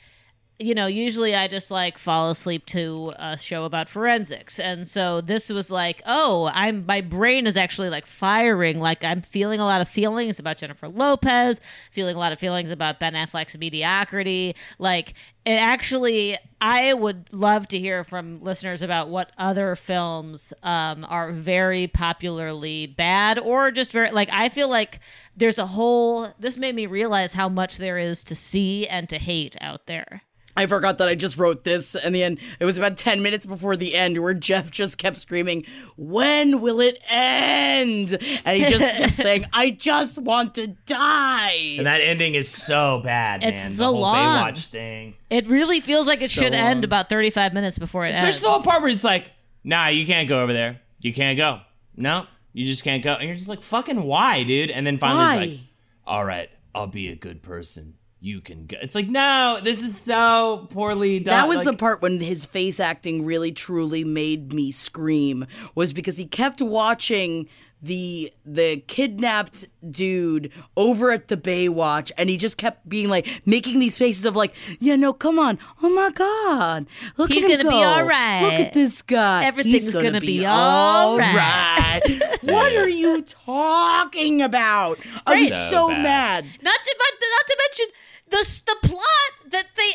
you know usually i just like fall asleep to a show about forensics. And so this was like oh i'm my brain is actually like firing. Like i'm feeling a lot of feelings about jennifer lopez feeling a lot of feelings about ben affleck's mediocrity. Like it actually i would love to hear from listeners about what other films um, are very popularly bad or just very like i feel like there's a whole this made me realize how much there is to see and to hate out there I forgot that I just wrote this, and the end. It was about ten minutes before the end, where Jeff just kept screaming, "When will it end?" And he just kept saying, "I just want to die." And that ending is so bad, It's man. It's so the whole long. Baywatch thing. it really feels like it So should end about 35 minutes before it ends Especially the whole part where it's like, nah, you can't go over there. You can't go. No, you just can't go. And you're just like, fucking why, dude? And then finally Why? it's like, all right, I'll be a good person. You can go. It's like, no, this is so poorly done. That was Like, the part when his face acting really truly made me scream was because he kept watching the the kidnapped dude over at the Baywatch and he just kept being like making these faces of like yeah no come on oh my god look He's at him gonna be all right. look at this guy Everything's He's gonna be all all right. right what are you talking about I'm So so mad Not to but not to mention the the plot that they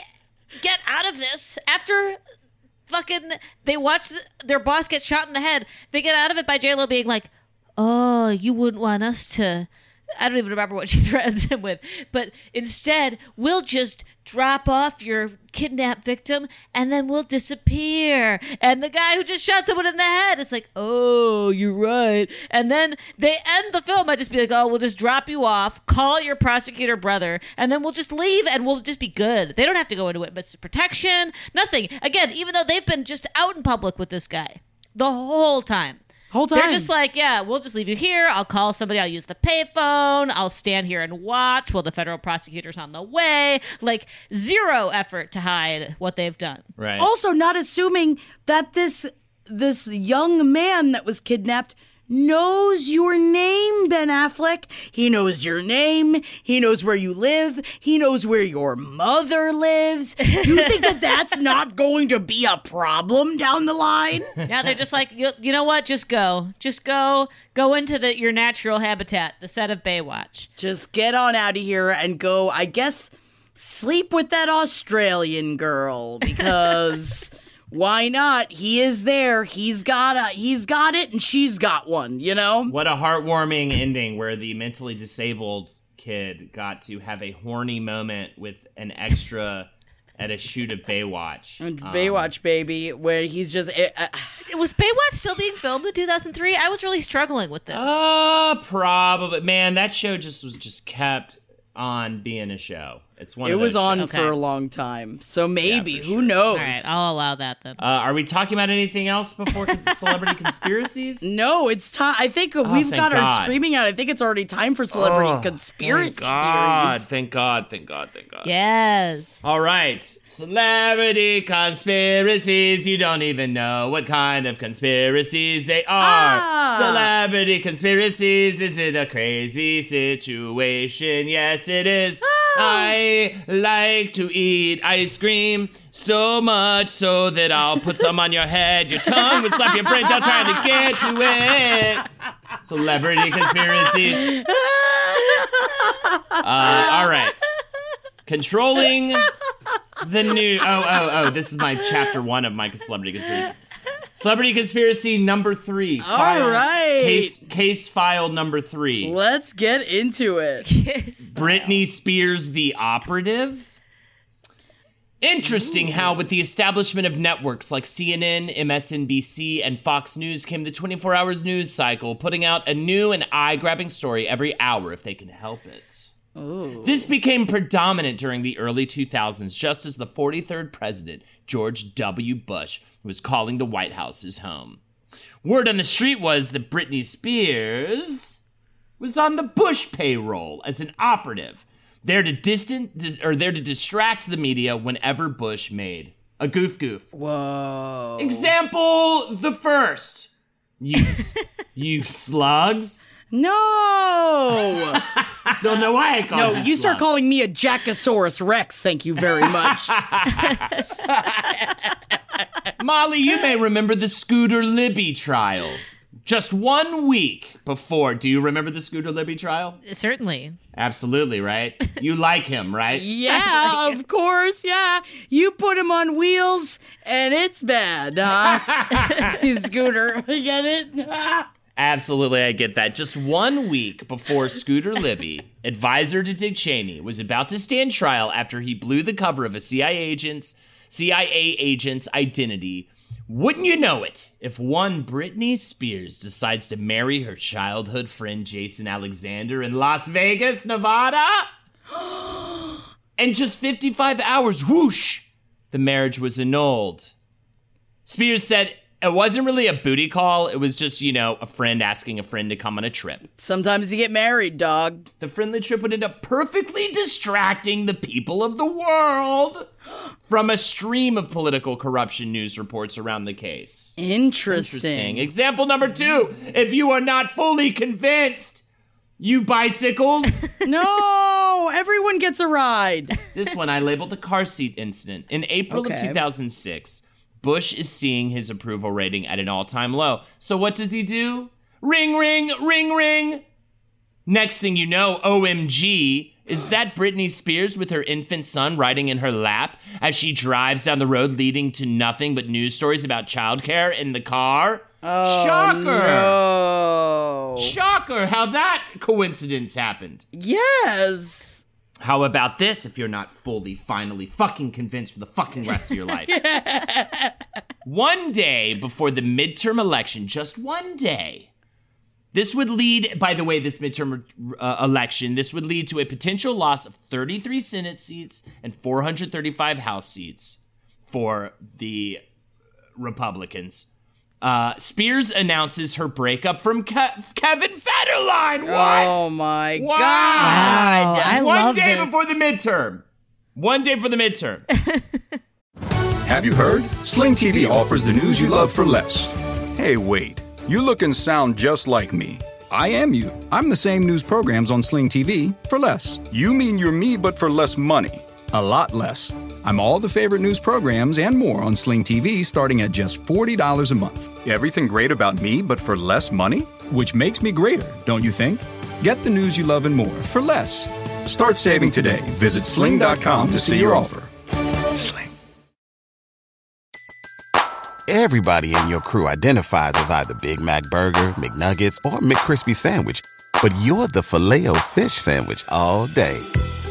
get out of this after fucking they watch the, their boss get shot in the head. They get out of it by J Lo being like, "Oh, you wouldn't want us to." I don't even remember what she threatens him with, but instead we'll just drop off your kidnapped victim and then we'll disappear. And the guy who just shot someone in the head is like, "Oh, you're right." And then they end the film I just be like, "Oh, we'll just drop you off, call your prosecutor brother, and then we'll just leave and we'll just be good." They don't have to go into witness protection, nothing. Again, even though they've been just out in public with this guy the whole time. Whole time They're just like, yeah, we'll just leave you here. I'll call somebody. I'll use the payphone. I'll stand here and watch while the federal prosecutor's on the way. Like zero effort to hide what they've done. right. also not assuming that this this young man that was kidnapped knows your name ben affleck he knows your name he knows where you live he knows where your mother lives you think that that's not going to be a problem down the line Yeah, they're just like, you, you know what? Just go. Just go. Go into the your natural habitat, the set of Baywatch. just get on out of here and go i guess sleep with that australian girl because why not he is there he's got a he's got it and she's got one you know What a heartwarming ending where the mentally disabled kid got to have a horny moment with an extra at a shoot of Baywatch. And Um, Baywatch baby, where he's just uh, uh, Was Baywatch still being filmed in 2003? I was really struggling with this. Uh, probably. Man, that show just was just kept on being a show. It's one. It of was on shows. for a long time, so maybe for who sure. knows? All right, I'll allow that then. Uh, are we talking about anything else before celebrity conspiracies? No, it's time. I think we've Oh, thank got our screaming out. I think it's already time for celebrity Oh, conspiracy Thank God! theories. Thank God! Thank God! Thank God! yes. All right, celebrity conspiracies. You don't even know what kind of conspiracies they are. Ah. Celebrity conspiracies. Is it a crazy situation? Yes, it is. I like to eat ice cream so much so that I'll put some on your head. Your tongue would slap your brains out trying to get to it. Celebrity conspiracies. Uh, all right. Controlling the new. Oh, oh, oh. This is my chapter one of my celebrity conspiracy. Celebrity conspiracy number three. All right. Case, case file number three. Let's get into it. Britney Spears, the operative. Interesting how, with the establishment of networks like CNN, MSNBC, and Fox News, came the 24 hours news cycle, putting out a new and eye grabbing story every hour if they can help it. This became predominant during the early 2000s, just as the 43rd president, George W. Bush, was calling the White House his home. Word on the street was that Britney Spears was on the Bush payroll as an operative, there to distant or there to distract the media whenever Bush made a goof goof. Whoa. Example the first. You you slugs. No. I don't know why I called no, you you start slug. calling me a Jackosaurus Rex. Thank you very much. Molly, you may remember the Scooter Libby trial. Just one week before. Do you remember the Scooter Libby trial? Certainly. Absolutely, right? You like him, right? yeah, of course. Yeah. You put him on wheels and it's bad. Huh? Scooter. You get it? Absolutely, I get that. Just one week before Scooter Libby, advisor to Dick Cheney, was about to stand trial after he blew the cover of a CIA agent's CIA agent's identity. Wouldn't you know it? If one Britney Spears decides to marry her childhood friend Jason Alexander in Las Vegas, Nevada, and just 55 hours, whoosh, the marriage was annulled. Spears said it wasn't really a booty call. It was just, you know, a friend asking a friend to come on a trip. Sometimes you get married, dog. The friendly trip would end up perfectly distracting the people of the world from a stream of political corruption news reports around the case. Interesting. Interesting. Example number two if you are not fully convinced, you bicycles. No, everyone gets a ride. this one I labeled the car seat incident. In April of 2006, Bush is seeing his approval rating at an all time low. So what does he do? Ring, ring, ring, ring. Next thing you know, OMG, is that Britney Spears with her infant son riding in her lap as she drives down the road leading to nothing but news stories about childcare in the car? Oh, Shocker! Oh. Shocker how that coincidence happened. Yes. How about this if you're not fully, finally, fucking convinced for the fucking rest of your life? one day before the midterm election, just one day, this would lead, by the way, this midterm uh, election, this would lead to a potential loss of 33 Senate seats and 435 House seats for the Republicans. Uh, Spears announces her breakup from Ke- Kevin Federline. What? Oh my Wow. god. Wow, I One love day this. before the midterm. One day for the midterm. Have you heard? Sling TV offers the news you love for less. Hey, wait. You look and sound just like me. I am you. I'm the same news programs on Sling TV for less. You mean you're me, but for less money. A lot less. I'm all the favorite news programs and more on Sling TV starting at just $40 a month. Everything great about me, but for less money? Which makes me greater, don't you think? Get the news you love and more for less. Start saving today. Visit sling.com to see your offer. Sling. Everybody in your crew identifies as either Big Mac Burger, McNuggets, or McCrispy Sandwich. But you're the filet fish Sandwich all day.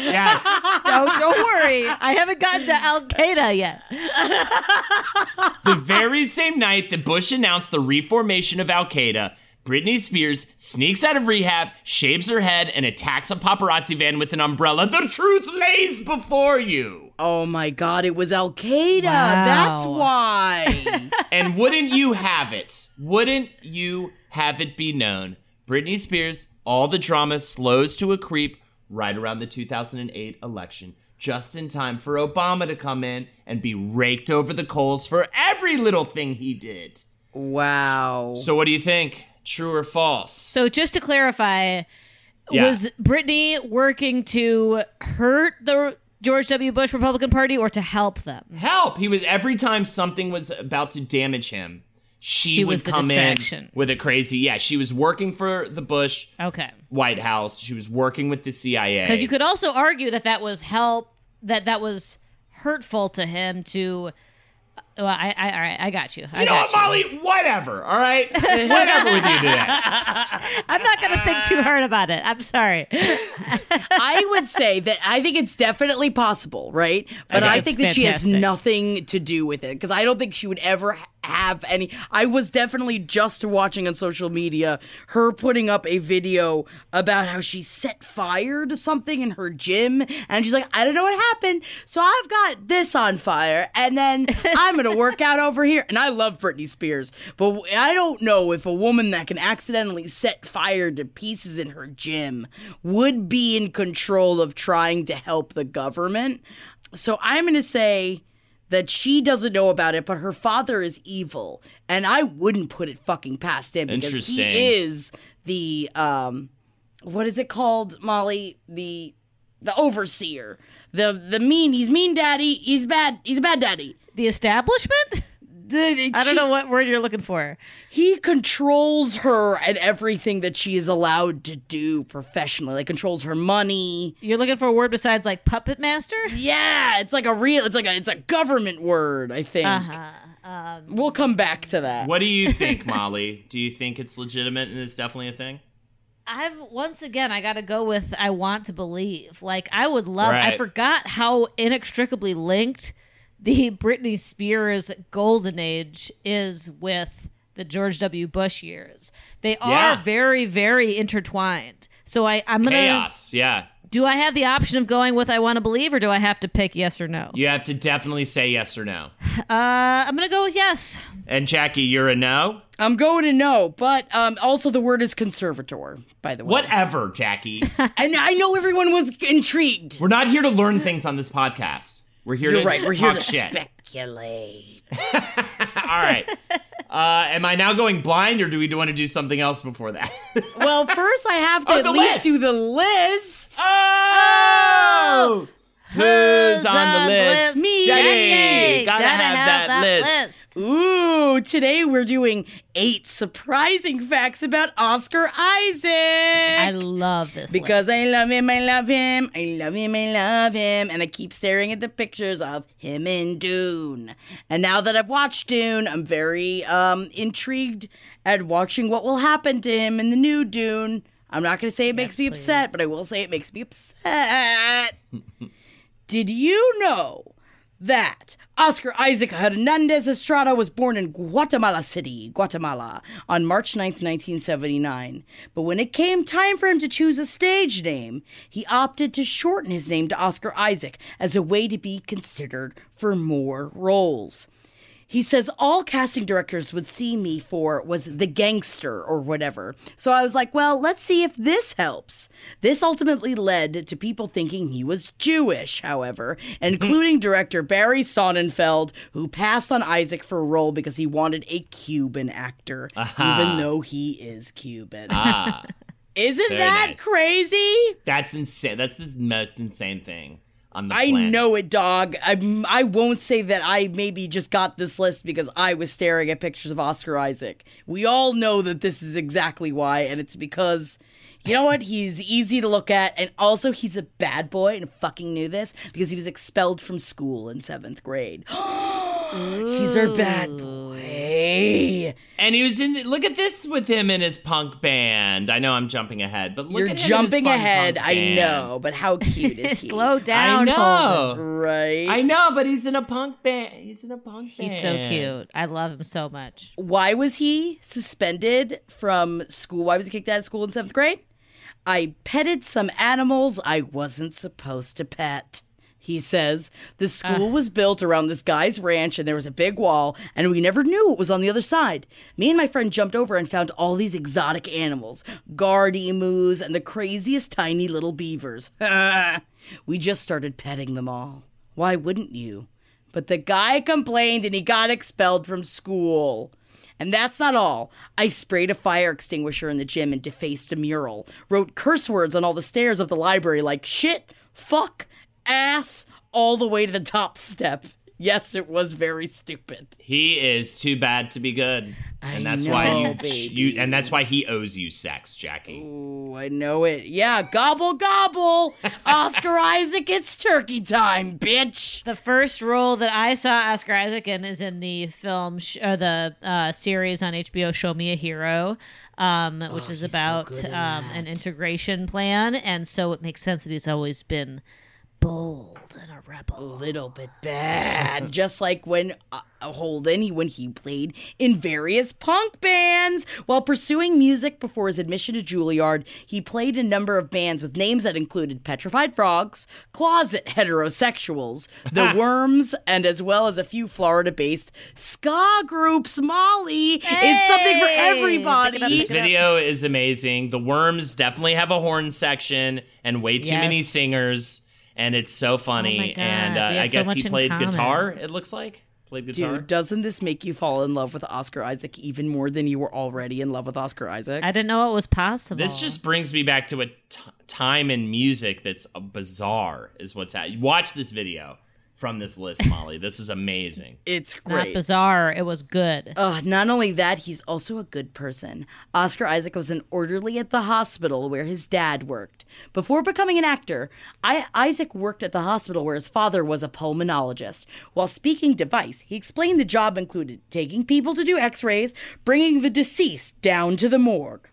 Yes. don't, don't worry. I haven't gotten to Al Qaeda yet. The very same night that Bush announced the reformation of Al Qaeda, Britney Spears sneaks out of rehab, shaves her head, and attacks a paparazzi van with an umbrella. The truth lays before you. Oh my god, it was Al Qaeda. Wow. That's why. And wouldn't you have it? Wouldn't you have it be known? Britney Spears, all the drama slows to a creep right around the 2008 election, just in time for Obama to come in and be raked over the coals for every little thing he did. wow. So, what do you think? True or false? So just to clarify, Yeah. was Britney working to hurt the George W. Bush Republican Party or to help them? Help! He was every time something was about to damage him, she, She would was the come distraction. in with a crazy. Yeah, she was working for the Bush Okay. White House. She was working with the CIA. Because you could also argue that that was help, that that was hurtful to him to. Well, I, I, all right, I got you. I You know got what, Molly? Whatever. All right, whatever with you today. I'm not gonna think too hard about it. I'm sorry. I would say that I think it's definitely possible, right? But Okay. I think that That's she has nothing to do with it because I don't think she would ever have any. I was definitely just watching on social media her putting up a video about how she set fire to something in her gym, and she's like, "I don't know what happened, so I've got this on fire, and then I'm gonna work out over here." And I love Britney Spears, but I don't know if a woman that can accidentally set fire to pieces in her gym would be in control of trying to help the government. So I'm going to say that she doesn't know about it, but her father is evil, and I wouldn't put it fucking past him because he is the um, what is it called, Molly? The the overseer, the the mean. He's mean daddy. He's bad. He's a bad daddy. The establishment? The- I don't she- know what word you're looking for. he controls her and everything that she is allowed to do professionally. Like controls her money. You're looking for a word besides like puppet master? Yeah, it's like a real. It's like a. It's a government word. I think. Uh-huh. we'll come back to that. What do you think, Molly? Do you think it's legitimate and it's definitely a thing? I've once again I got to go with I want to believe. Like I would love. I forgot how inextricably linked the Britney Spears golden age is with the George W. Bush years. They are Yeah. very very intertwined. So I I'm gonna. Chaos. Yeah. Do I have the option of going with I want to believe, or do I have to pick yes or no? You have to definitely say yes or no. Uh, I'm gonna go with yes. And Jackie, you're a no? I'm going to no, but um, also the word is conservator. By the way, Whatever, Jackie. And I know everyone was intrigued. We're not here to learn things on this podcast. We're here You're to right. We're here to shit. speculate. All right. Uh, am I now going blind, or do we want to do something else before that? well, first I have to Oh, at least list. do the list. oh! Who's on the list? Me. Jackie. Gotta, Gotta have, that, list. Ooh, today we're doing eight surprising facts about Oscar Isaac. I love this Because list. I love him, I love him, I love him, I love him, and I keep staring at the pictures of him in Dune. And now that I've watched Dune, I'm very um intrigued at watching what will happen to him in the new Dune. I'm not going to say it makes me upset, but I will say it makes me upset. Did you know that Oscar Isaac Hernandez Estrada was born in Guatemala City, Guatemala, on March 9th, 1979. But when it came time for him to choose a stage name, he opted to shorten his name to Oscar Isaac as a way to be considered for more roles. He says all casting directors would see me for was the gangster or whatever. So I was like, well, let's see if this helps. This ultimately led to people thinking he was Jewish, however, including director Barry Sonnenfeld, who passed on Isaac for a role because he wanted a Cuban actor, even though he is Cuban. Ah, Isn't very that nice. crazy? that's insane. That's the most insane thing on the I planet. know it, dog. I, I won't say that I maybe just got this list because I was staring at pictures of Oscar Isaac. We all know that this is exactly why, and it's because You know what? He's easy to look at, and also he's a bad boy, and fucking knew this because he was expelled from school in seventh grade. he's our bad boy. And he was in. Look at this with him in his punk band. I know I'm jumping ahead, but look You're at him in his jumping fun ahead. punk I know, but how cute is he? Slow down. I Holden. know. Right. I know, but he's in a punk band. He's in a punk band. He's so cute. I love him so much. Why was he suspended from school? Why was he kicked out of school in seventh grade? I petted some animals I wasn't supposed to pet. He says the ah. school was built around this guy's ranch and there was a big wall, and we never knew it was on the other side. Me and my friend jumped over and found all these exotic animals guard emus and the craziest tiny little beavers. we just started petting them all. Why wouldn't you? But the guy complained and he got expelled from school. And that's not all. I sprayed a fire extinguisher in the gym and defaced a mural. Wrote curse words on all the stairs of the library like shit, fuck, ass, all the way to the top step. Yes, it was very stupid. He is too bad to be good, and that's know, why you, baby. you and that's why he owes you sex, Jackie. Oh, I know it. Yeah, gobble gobble. Oscar Isaac, it's turkey time, bitch. The first role that I saw Oscar Isaac in is in the film, sh- or the uh, series on HBO, Show Me a Hero, um, which is about um, an integration plan. And so it makes sense that he's always been bold and a rebel. A little bit bad, just like when uh, Holden, he, when he played in various punk bands while pursuing music before his admission to Juilliard. He played in a number of bands with names that included Petrified Frogs, Closet Heterosexuals, The Worms, and as well as a few Florida-based ska groups. Molly, it's something for everybody. This video is amazing. The Worms definitely have a horn section and way too many singers, and it's so funny. Oh my God, and uh, I guess much he played guitar. It looks like played guitar. Dude, doesn't this make you fall in love with Oscar Isaac even more than you were already in love with Oscar Isaac? I didn't know it was possible. This just brings me back to a t- time in music that's uh, bizarre. Is what's happening. Watch this video from this list, Molly. this is amazing. it's not great. bizarre. It was good. Uh, not only that, he's also a good person. Oscar Isaac was an orderly at the hospital where his dad worked. Before becoming an actor, I- Isaac worked at the hospital where his father was a pulmonologist. While speaking device, he explained the job included taking people to do x rays, bringing the deceased down to the morgue.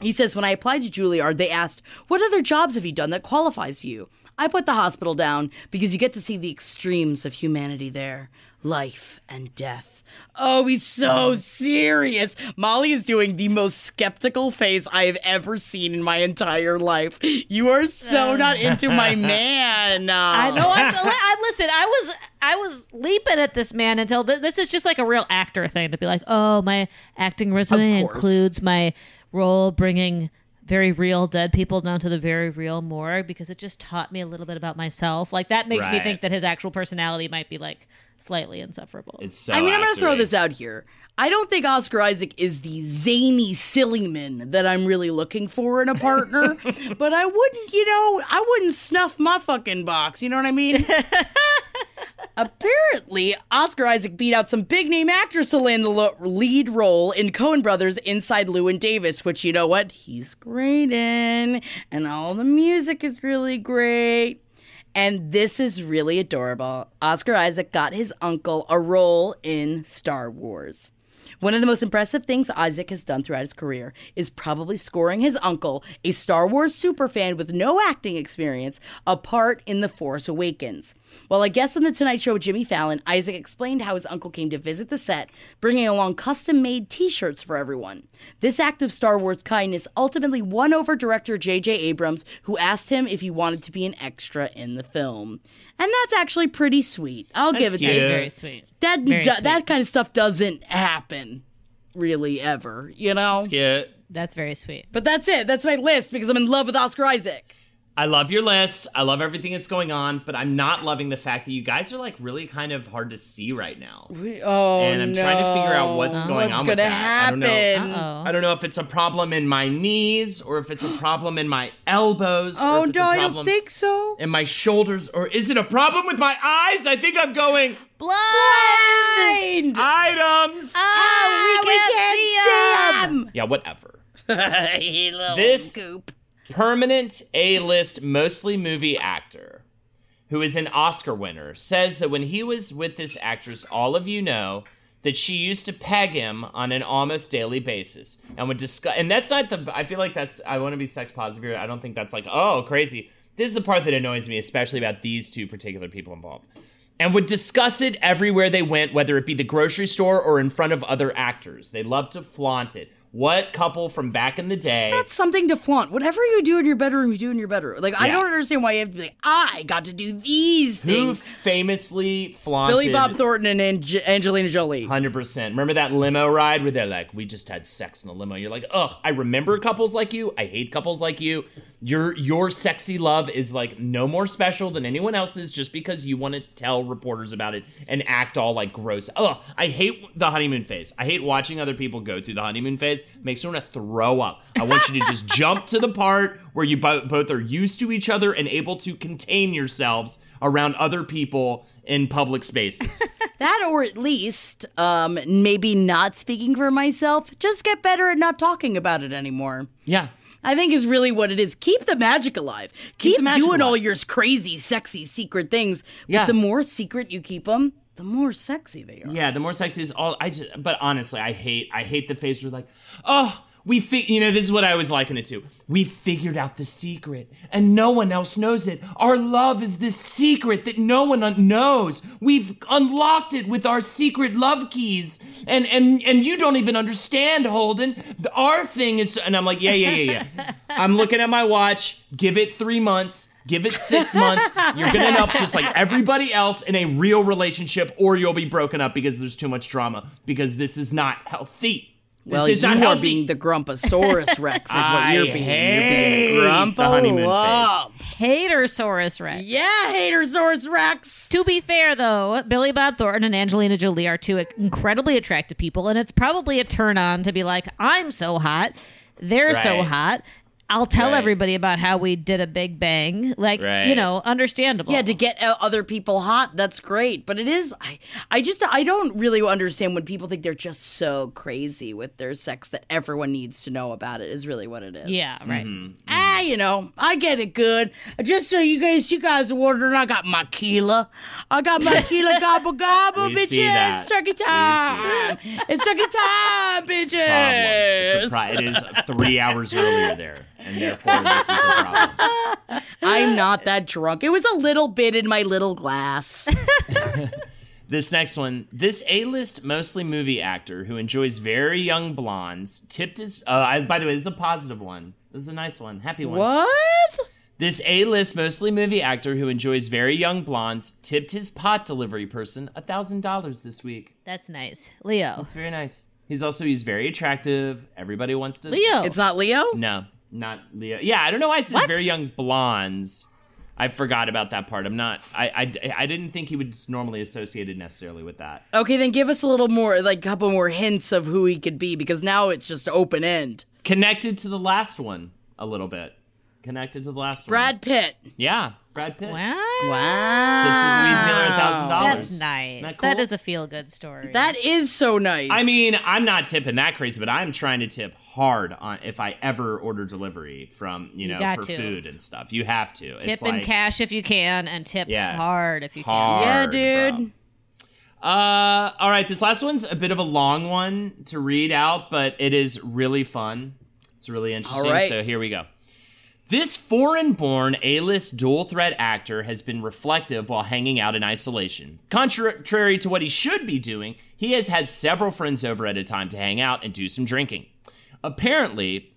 He says, When I applied to Juilliard, they asked, What other jobs have you done that qualifies you? I put the hospital down because you get to see the extremes of humanity there life and death. Oh, he's so serious. Molly is doing the most skeptical face I have ever seen in my entire life. You are so um. not into my man. I know. I'm, I listen. I was I was leaping at this man until th- this is just like a real actor thing to be like, oh, my acting resume course. includes my role bringing very real dead people down to the very real morgue because it just taught me a little bit about myself. Like that makes me think that his actual personality might be like slightly insufferable. It's so. I mean, I'm going to throw this out here. I don't think Oscar Isaac is the zany silly man that I'm really looking for in a partner, but I wouldn't, you know, I wouldn't snuff my fucking box. You know what I mean? Apparently, Oscar Isaac beat out some big name actors to land the lo- lead role in Coen Brothers Inside Llewyn Davis, which you know what? He's great in, and all the music is really great. And this is really adorable. Oscar Isaac got his uncle a role in Star Wars. One of the most impressive things Isaac has done throughout his career is probably scoring his uncle, a Star Wars superfan with no acting experience, a part in The Force Awakens. While a guest on The Tonight Show with Jimmy Fallon, Isaac explained how his uncle came to visit the set, bringing along custom made t shirts for everyone. This act of Star Wars kindness ultimately won over director J.J. Abrams, who asked him if he wanted to be an extra in the film. And that's actually pretty sweet. I'll give it cute. to That's you very sweet. that Very do- sweet. that kind of stuff doesn't happen really ever, you know. It's cute. That's very sweet. But that's it. That's my list because I'm in love with Oscar Isaac. I love your list. I love everything that's going on, but I'm not loving the fact that you guys are like really kind of hard to see right now. Oh and I'm trying to figure out what's no. going What's on gonna with that. I don't know. happen? Uh-oh. I don't know if it's a problem in my knees or if it's a problem in my elbows. Oh or if it's no, a I problem don't think so. in my shoulders, or is it a problem with my eyes? I think I'm going Blind. Blind. items. Ah, we, can't can't, see see him. yeah, whatever. Hey, This goop. Permanent A-list, mostly movie actor, who is an Oscar winner, says that when he was with this actress, all of you know that she used to peg him on an almost daily basis and would discuss. And that's not the. I feel like that's. I want to be sex positive here. I don't think that's like oh crazy. This is the part that annoys me, especially about these two particular people involved. And would discuss it everywhere they went, whether it be the grocery store or in front of other actors. They love to flaunt it. What couple from back in the day? That's something to flaunt. Whatever you do in your bedroom, you do in your bedroom. Like I don't understand why you have to be like, I got to do these Who things. famously flaunted Billy Bob Thornton and Ange- Angelina Jolie. Hundred percent. Remember that limo ride where they're like, "We just had sex in the limo." You're like, "Ugh, I remember couples like you. I hate couples like you. Your your sexy love is like no more special than anyone else's just because you want to tell reporters about it and act all like gross." Ugh, I hate the honeymoon phase. I hate watching other people go through the honeymoon phase. Makes me want to throw up. I want you to just jump to the part where you bo- both are used to each other and able to contain yourselves around other people in public spaces. That or at least, um, maybe not speaking for myself, just get better at not talking about it anymore. yeah. I think is really what it is. Keep the magic alive. Keep, the magic doing all your crazy, sexy, secret things. Yeah. But the more secret you keep them, the more sexy they are. Yeah, the more sexy is all. I just, but honestly, I hate, I hate the face where like, oh, we, fi-, you know, this is what I was liken it to. We figured out the secret, and no one else knows it. Our love is this secret that no one un- knows. We've unlocked it with our secret love keys, and and and you don't even understand, Holden. Our thing is, and I'm like, yeah, yeah, yeah, yeah. I'm looking at my watch. Give it three months. Give it six months. You're gonna end up just like everybody else in a real relationship, or you'll be broken up because there's too much drama. Because this is not healthy. This Well, is you not are healthy. being the Grumposaurus Rex, is what I you're being. You're being hate a grumpo. the honeymoon Whoa. Hatersaurus Rex. Yeah, Hatersaurus Rex. To be fair, though, Billy Bob Thornton and Angelina Jolie are two incredibly attractive people, and it's probably a turn on to be like, I'm so hot, they're so hot. I'll tell Right. everybody about how we did a big bang. Like, Right. you know, understandable. Yeah, to get uh, other people hot, that's great. But it is, I, I just, I don't really understand when people think they're just so crazy with their sex that everyone needs to know about it. Is really what it is. Yeah, right. Ah, you know, I get it good. Just so you guys, you guys are wondering, I got my Keela. I got my Keela gobble gobble, We bitches. see that. It's turkey We see time. It's turkey time, bitches. problem. It's a pri- it is three hours earlier there, and therefore this is a problem. I'm not that drunk. It was a little bit in my little glass. This next one, this A-list mostly movie actor who enjoys very young blondes tipped his. Uh, I, by the way, this is a positive one. This is a nice one, happy one. what? This A-list mostly movie actor who enjoys very young blondes tipped his pot delivery person thousand dollars this week. That's nice. Leo. It's very nice. He's also he's very attractive. Everybody wants to. Leo. It's not Leo? No, not Leo. Yeah, I don't know why it says very young blondes. I forgot about that part. I'm not. I, I, I didn't think he was normally associated necessarily with that. Okay, then give us a little more, like a couple more hints of who he could be, because now it's just open end. Connected to the last one a little bit. Connected to the last Brad one. Brad Pitt. Yeah, Brad Pitt. Wow. Wow. Tipped his weed dealer a thousand dollars. That's nice. Isn't that That cool? is a feel good story. That is so nice. I mean, I'm not tipping that crazy, but I'm trying to tip hard on if I ever order delivery from you know got for to. food and stuff. You have to. tip it's in like cash if you can, and tip Yeah. hard if you hard, yeah, bro. dude. Uh, all right. This last one's a bit of a long one to read out, but it is really fun. It's really interesting. All right. So here we go. This foreign born A list dual threat actor has been reflective while hanging out in isolation. Contrary to what he should be doing, he has had several friends over at a time to hang out and do some drinking. Apparently,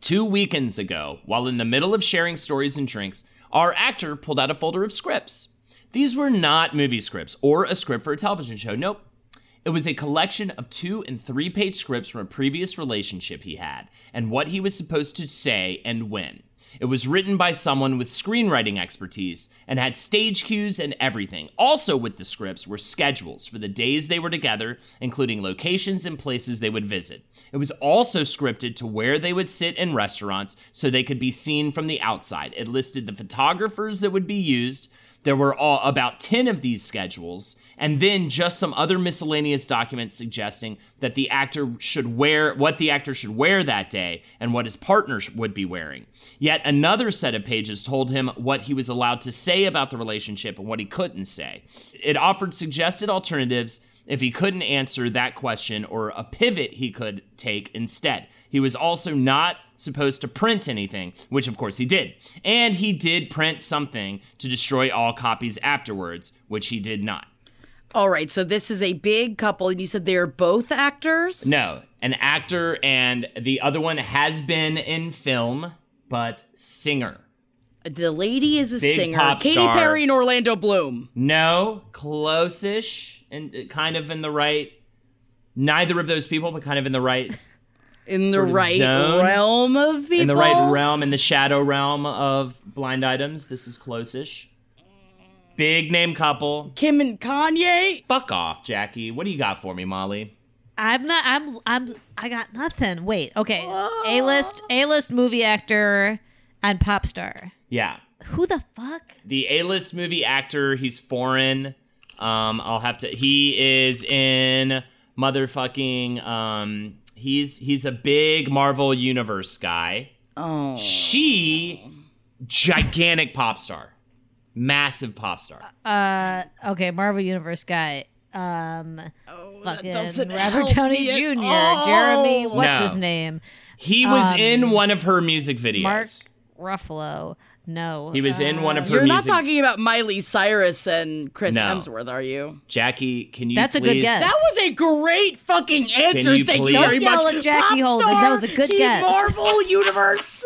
two weekends ago, while in the middle of sharing stories and drinks, our actor pulled out a folder of scripts. These were not movie scripts or a script for a television show. Nope. It was a collection of two and three page scripts from a previous relationship he had and what he was supposed to say and when. It was written by someone with screenwriting expertise and had stage cues and everything. Also, with the scripts were schedules for the days they were together, including locations and places they would visit. It was also scripted to where they would sit in restaurants so they could be seen from the outside. It listed the photographers that would be used, There were all, about 10 of these schedules, and then just some other miscellaneous documents suggesting that the actor should wear what the actor should wear that day and what his partner would be wearing. Yet another set of pages told him what he was allowed to say about the relationship and what he couldn't say. It offered suggested alternatives if he couldn't answer that question or a pivot he could take instead. He was also not supposed to print anything, which of course he did. And he did print something to destroy all copies afterwards, which he did not. All right, so this is a big couple, and you said they're both actors? No, an actor, and the other one has been in film, but singer. The lady is a Big singer. pop Katy star. Perry and Orlando Bloom. No, close-ish, and uh, kind of in the right. Neither of those people, but kind of in the right, In the right zone. realm of people. in the right realm, in the shadow realm of blind items. This is close-ish. Big name couple. Kim and Kanye. Fuck off, Jackie. What do you got for me, Molly? I'm not. I'm. I'm. I got nothing. Wait. Okay. A list. A list movie actor and pop star. Yeah, Who the fuck? the A-list movie actor. He's foreign. Um, I'll have to. He is in motherfucking. Um, he's he's a big Marvel Universe guy. Oh, she gigantic pop star, massive pop star. Uh, okay. Marvel Universe guy. Um. fucking Robert help Downey Jr. Jeremy. What's No. his name? He was in one of her music videos. Mark Ruffalo. No. He was in one of her You're not talking about Miley Cyrus and Chris No. Hemsworth, are you? Jackie, can you? That's a good guess. That was a great fucking answer. you Thank please- you very much. at Jackie Pop Holden. star, That was a good guess. Marvel Universe.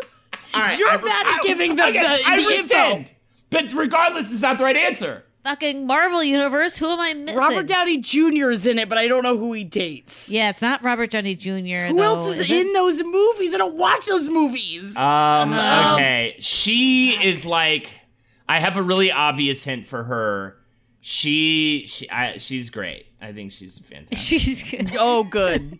All right, You're I- bad at I- giving the- okay, the- I the info. Rescind. But regardless, it's not the right answer. Fucking Marvel Universe. Who am I missing? Robert Downey Jr. is in it, but I don't know who he dates. Yeah, it's not Robert Downey Jr. Who though, else is, is it? in those movies? I don't watch those movies. Um, okay. She is like, I have a really obvious hint for her. She, she, I, she's great. I think she's fantastic. She's. It's oh, good.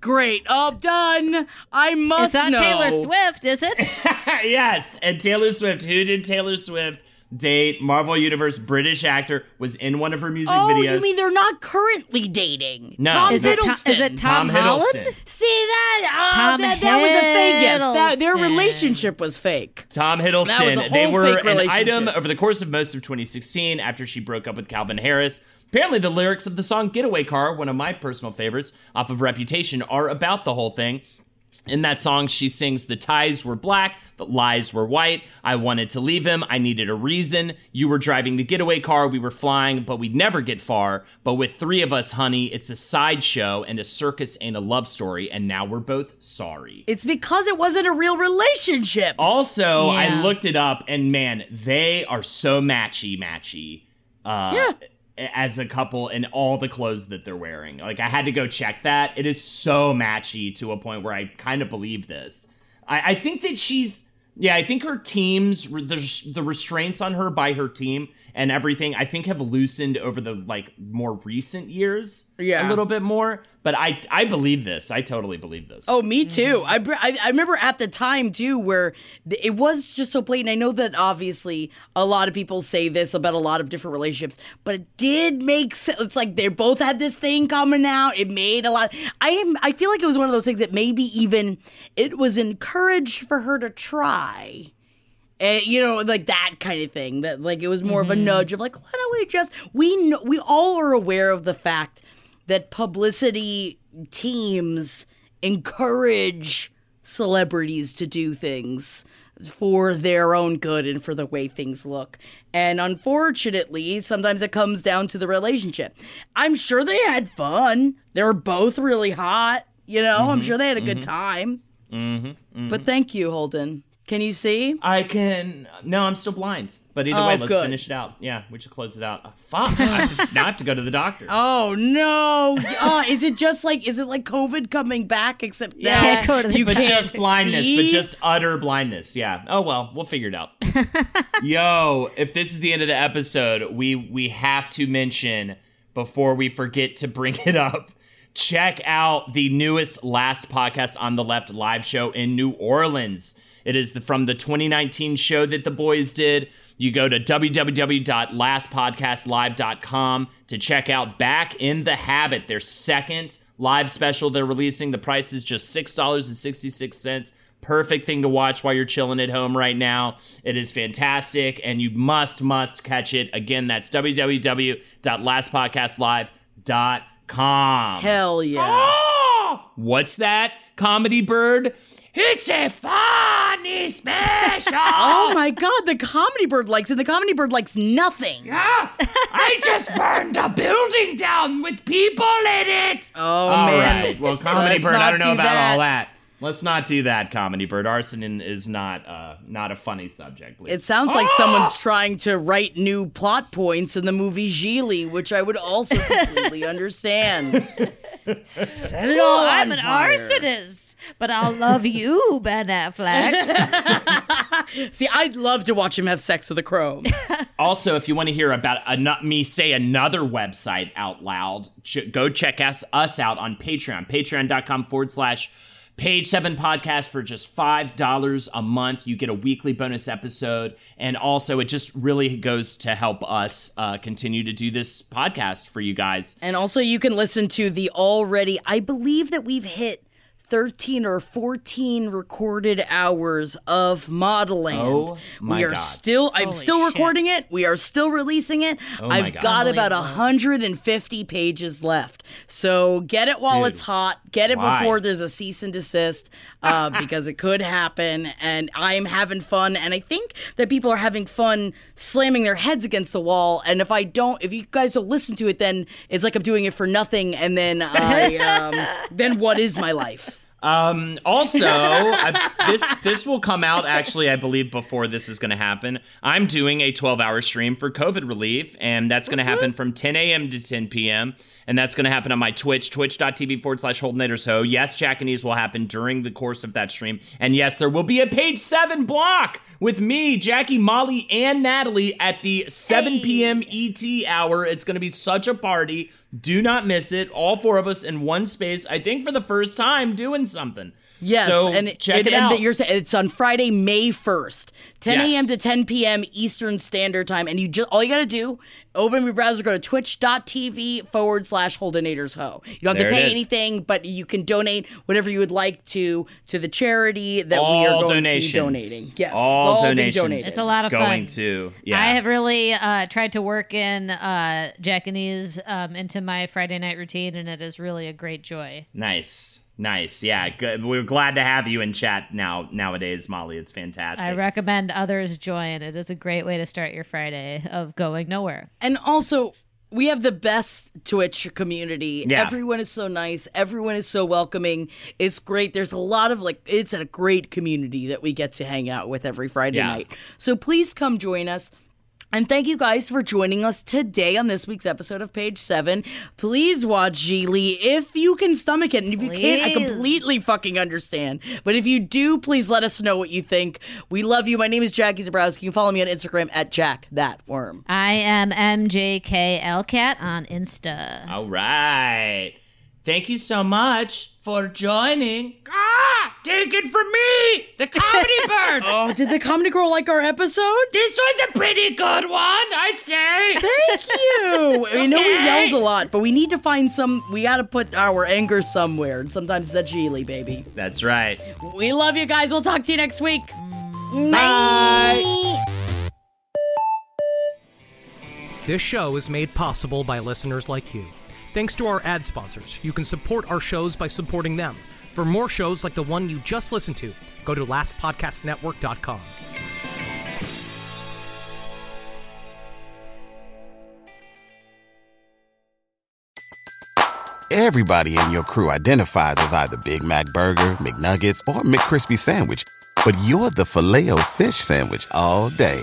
Great. Oh, done. I must not know. Taylor Swift, is it? yes, and Taylor Swift. Who did Taylor Swift date? Marvel Universe British actor was in one of her music Oh, videos. you mean they're not currently dating? No. Tom Is it, Tom, Hiddleston. is it Tom, Tom Holland? Hiddleston. See that? Oh, Tom that, that was a fake guess. That, their relationship was fake. Tom That was a Hiddleston. They were fake an item over the course of most of 2016 after she broke up with Calvin Harris. Apparently, the lyrics of the song Getaway Car, one of my personal favorites off of Reputation, are about the whole thing. In that song, she sings, The ties were black, the lies were white. I wanted to leave him. I needed a reason. You were driving the getaway car. We were flying, but we'd never get far. But with three of us, honey, it's a sideshow and a circus ain't a love story. And now we're both sorry. It's because it wasn't a real relationship. Also, I looked it up, and man, they are so matchy, matchy. Uh, Yeah. As a couple, and all the clothes that they're wearing. Like, I had to go check that. It is so matchy to a point where I kind of believe this. I, I think that she's, yeah, I think her teams, the, the restraints on her by her team and everything, I think have loosened over the like more recent years. Yeah. a little bit more. But I, I believe this. I totally believe this. Oh, me too. I, br- I I remember at the time too where it was just so blatant. I know that obviously a lot of people say this about a lot of different relationships, but it did make sense. It's like they both had this thing coming out. It made a lot. I am. I feel like it was one of those things that maybe even it was encouraged for her to try. Eh, you know, like that kind of thing. That like it was more of a mm-hmm. nudge of like, why don't we just we know we all are aware of the fact that publicity teams encourage celebrities to do things for their own good and for the way things look. And unfortunately, sometimes it comes down to the relationship. I'm sure they had fun. They were both really hot. You know, I'm mm-hmm. sure they had a good mm-hmm. time. But thank you, Holden. Can you see? I can. No, I'm still blind. But either Oh, way, let's good. finish it out. Yeah, we should close it out. Uh, fuck. I have to, now I have to go to the doctor. Oh no! Uh, is it just like is it like COVID coming back? Except now Can't go to the you but can't just blindness, see? but just utter blindness. Yeah. Oh well, we'll figure it out. Yo, if this is the end of the episode, we we have to mention before we forget to bring it up. Check out the newest Last Podcast on the Left live show in New Orleans. It is the, from the 2019 show that the boys did. You go to www.lastpodcastlive.com to check out Back in the Habit, their second live special they're releasing. The price is just $6.66. Perfect thing to watch while you're chilling at home right now. It is fantastic, and you must, must catch it. Again, that's www.lastpodcastlive.com. Hell yeah. Oh, what's that, Comedy Bird? It's a funny special. Oh my god, the comedy bird likes it. The comedy bird likes nothing. Yeah, I just burned a building down with people in it. Oh All man. right. Well, Comedy Let's Bird, I don't know do about that. all that. Let's not do that, Comedy Bird. Arson is not uh, not a funny subject. please. It sounds like someone's trying to write new plot points in the movie Gigli, which I would also completely understand. Set it all Oh, I'm on an fire. arsonist, but I'll love you, Ben Affleck. See, I'd love to watch him have sex with a crow. Also, if you want to hear about ano- me say another website out loud, ch- go check us, us out on Patreon. Patreon.com forward slash page seven podcast for just $5 a month. You get a weekly bonus episode. And also, it just really goes to help us uh, continue to do this podcast for you guys. And also, you can listen to the already, I believe that we've hit 13 or 14 recorded hours of modeling. Oh, my we are God. still, I'm Holy still shit. recording it. We are still releasing it. my I've God. got about Unbelievable. 150 pages left. So get it while Dude, it's hot. Get it why? before there's a cease and desist uh, because it could happen. And I'm having fun. And I think that people are having fun slamming their heads against the wall. And if I don't, if you guys don't listen to it, then it's like I'm doing it for nothing. And then I, um, then what is my life? Um, also, I, this this will come out actually, I believe, before this is going to happen. I'm doing a 12 hour stream for COVID relief, and that's going to happen from 10 a.m. to 10 p.m. And that's going to happen on my Twitch, twitch.tv forward slash Holdenators Ho. Yes, Jackanese will happen during the course of that stream. And yes, there will be a page seven block with me, Jackie, Molly, and Natalie at the 7 p.m. ET hour. It's going to be such a party. Do not miss it. All four of us in one space, I think for the first time doing something. Yes, so and check it, and out. that you're it's on Friday, May first, 10 a.m. To 10 p.m. Eastern Standard Time, and you just all you gotta do, open your browser, go to twitch.tv forward slash Holdenators Ho. You don't have There to pay anything, but you can donate whatever you would like to to the charity that we are going donations. to be donating. Yes, all, it's all donations. It's a lot of going fun. to. Yeah, I have really uh, tried to work in uh, Jackanese um, into my Friday night routine, and it is really a great joy. nice, nice. Yeah, good. We're glad to have you in chat now nowadays, Molly. It's fantastic. I recommend others join. It is a great way to start your Friday of going nowhere. And also, we have the best Twitch community. Yeah. Everyone is so nice. Everyone is so welcoming. It's great. There's a lot of like, it's a great community that we get to hang out with every Friday Yeah. night. So please come join us. And thank you guys for joining us today on this week's episode of Page 7. Please watch Gigli if you can stomach it. And if you can't, I completely fucking understand. But if you do, please let us know what you think. We love you. My name is Jackie Zebrowski. You can follow me on Instagram at Jack That Worm. I am MJKLCat on Insta. All right. Thank you so much for joining. Ah, take it from me, the comedy bird. Oh, did the comedy girl like our episode? This was a pretty good one, I'd say. Thank you. I know we yelled a lot, but we need to find some. We got to put our anger somewhere, and sometimes it's at Gigli, baby. That's right. We love you guys. We'll talk to you next week. Bye. This show is made possible by listeners like you. Thanks to our ad sponsors, you can support our shows by supporting them. For more shows like the one you just listened to, go to lastpodcastnetwork.com. Everybody in your crew identifies as either Big Mac Burger, McNuggets, or McCrispy Sandwich. But you're the filet fish Sandwich all day.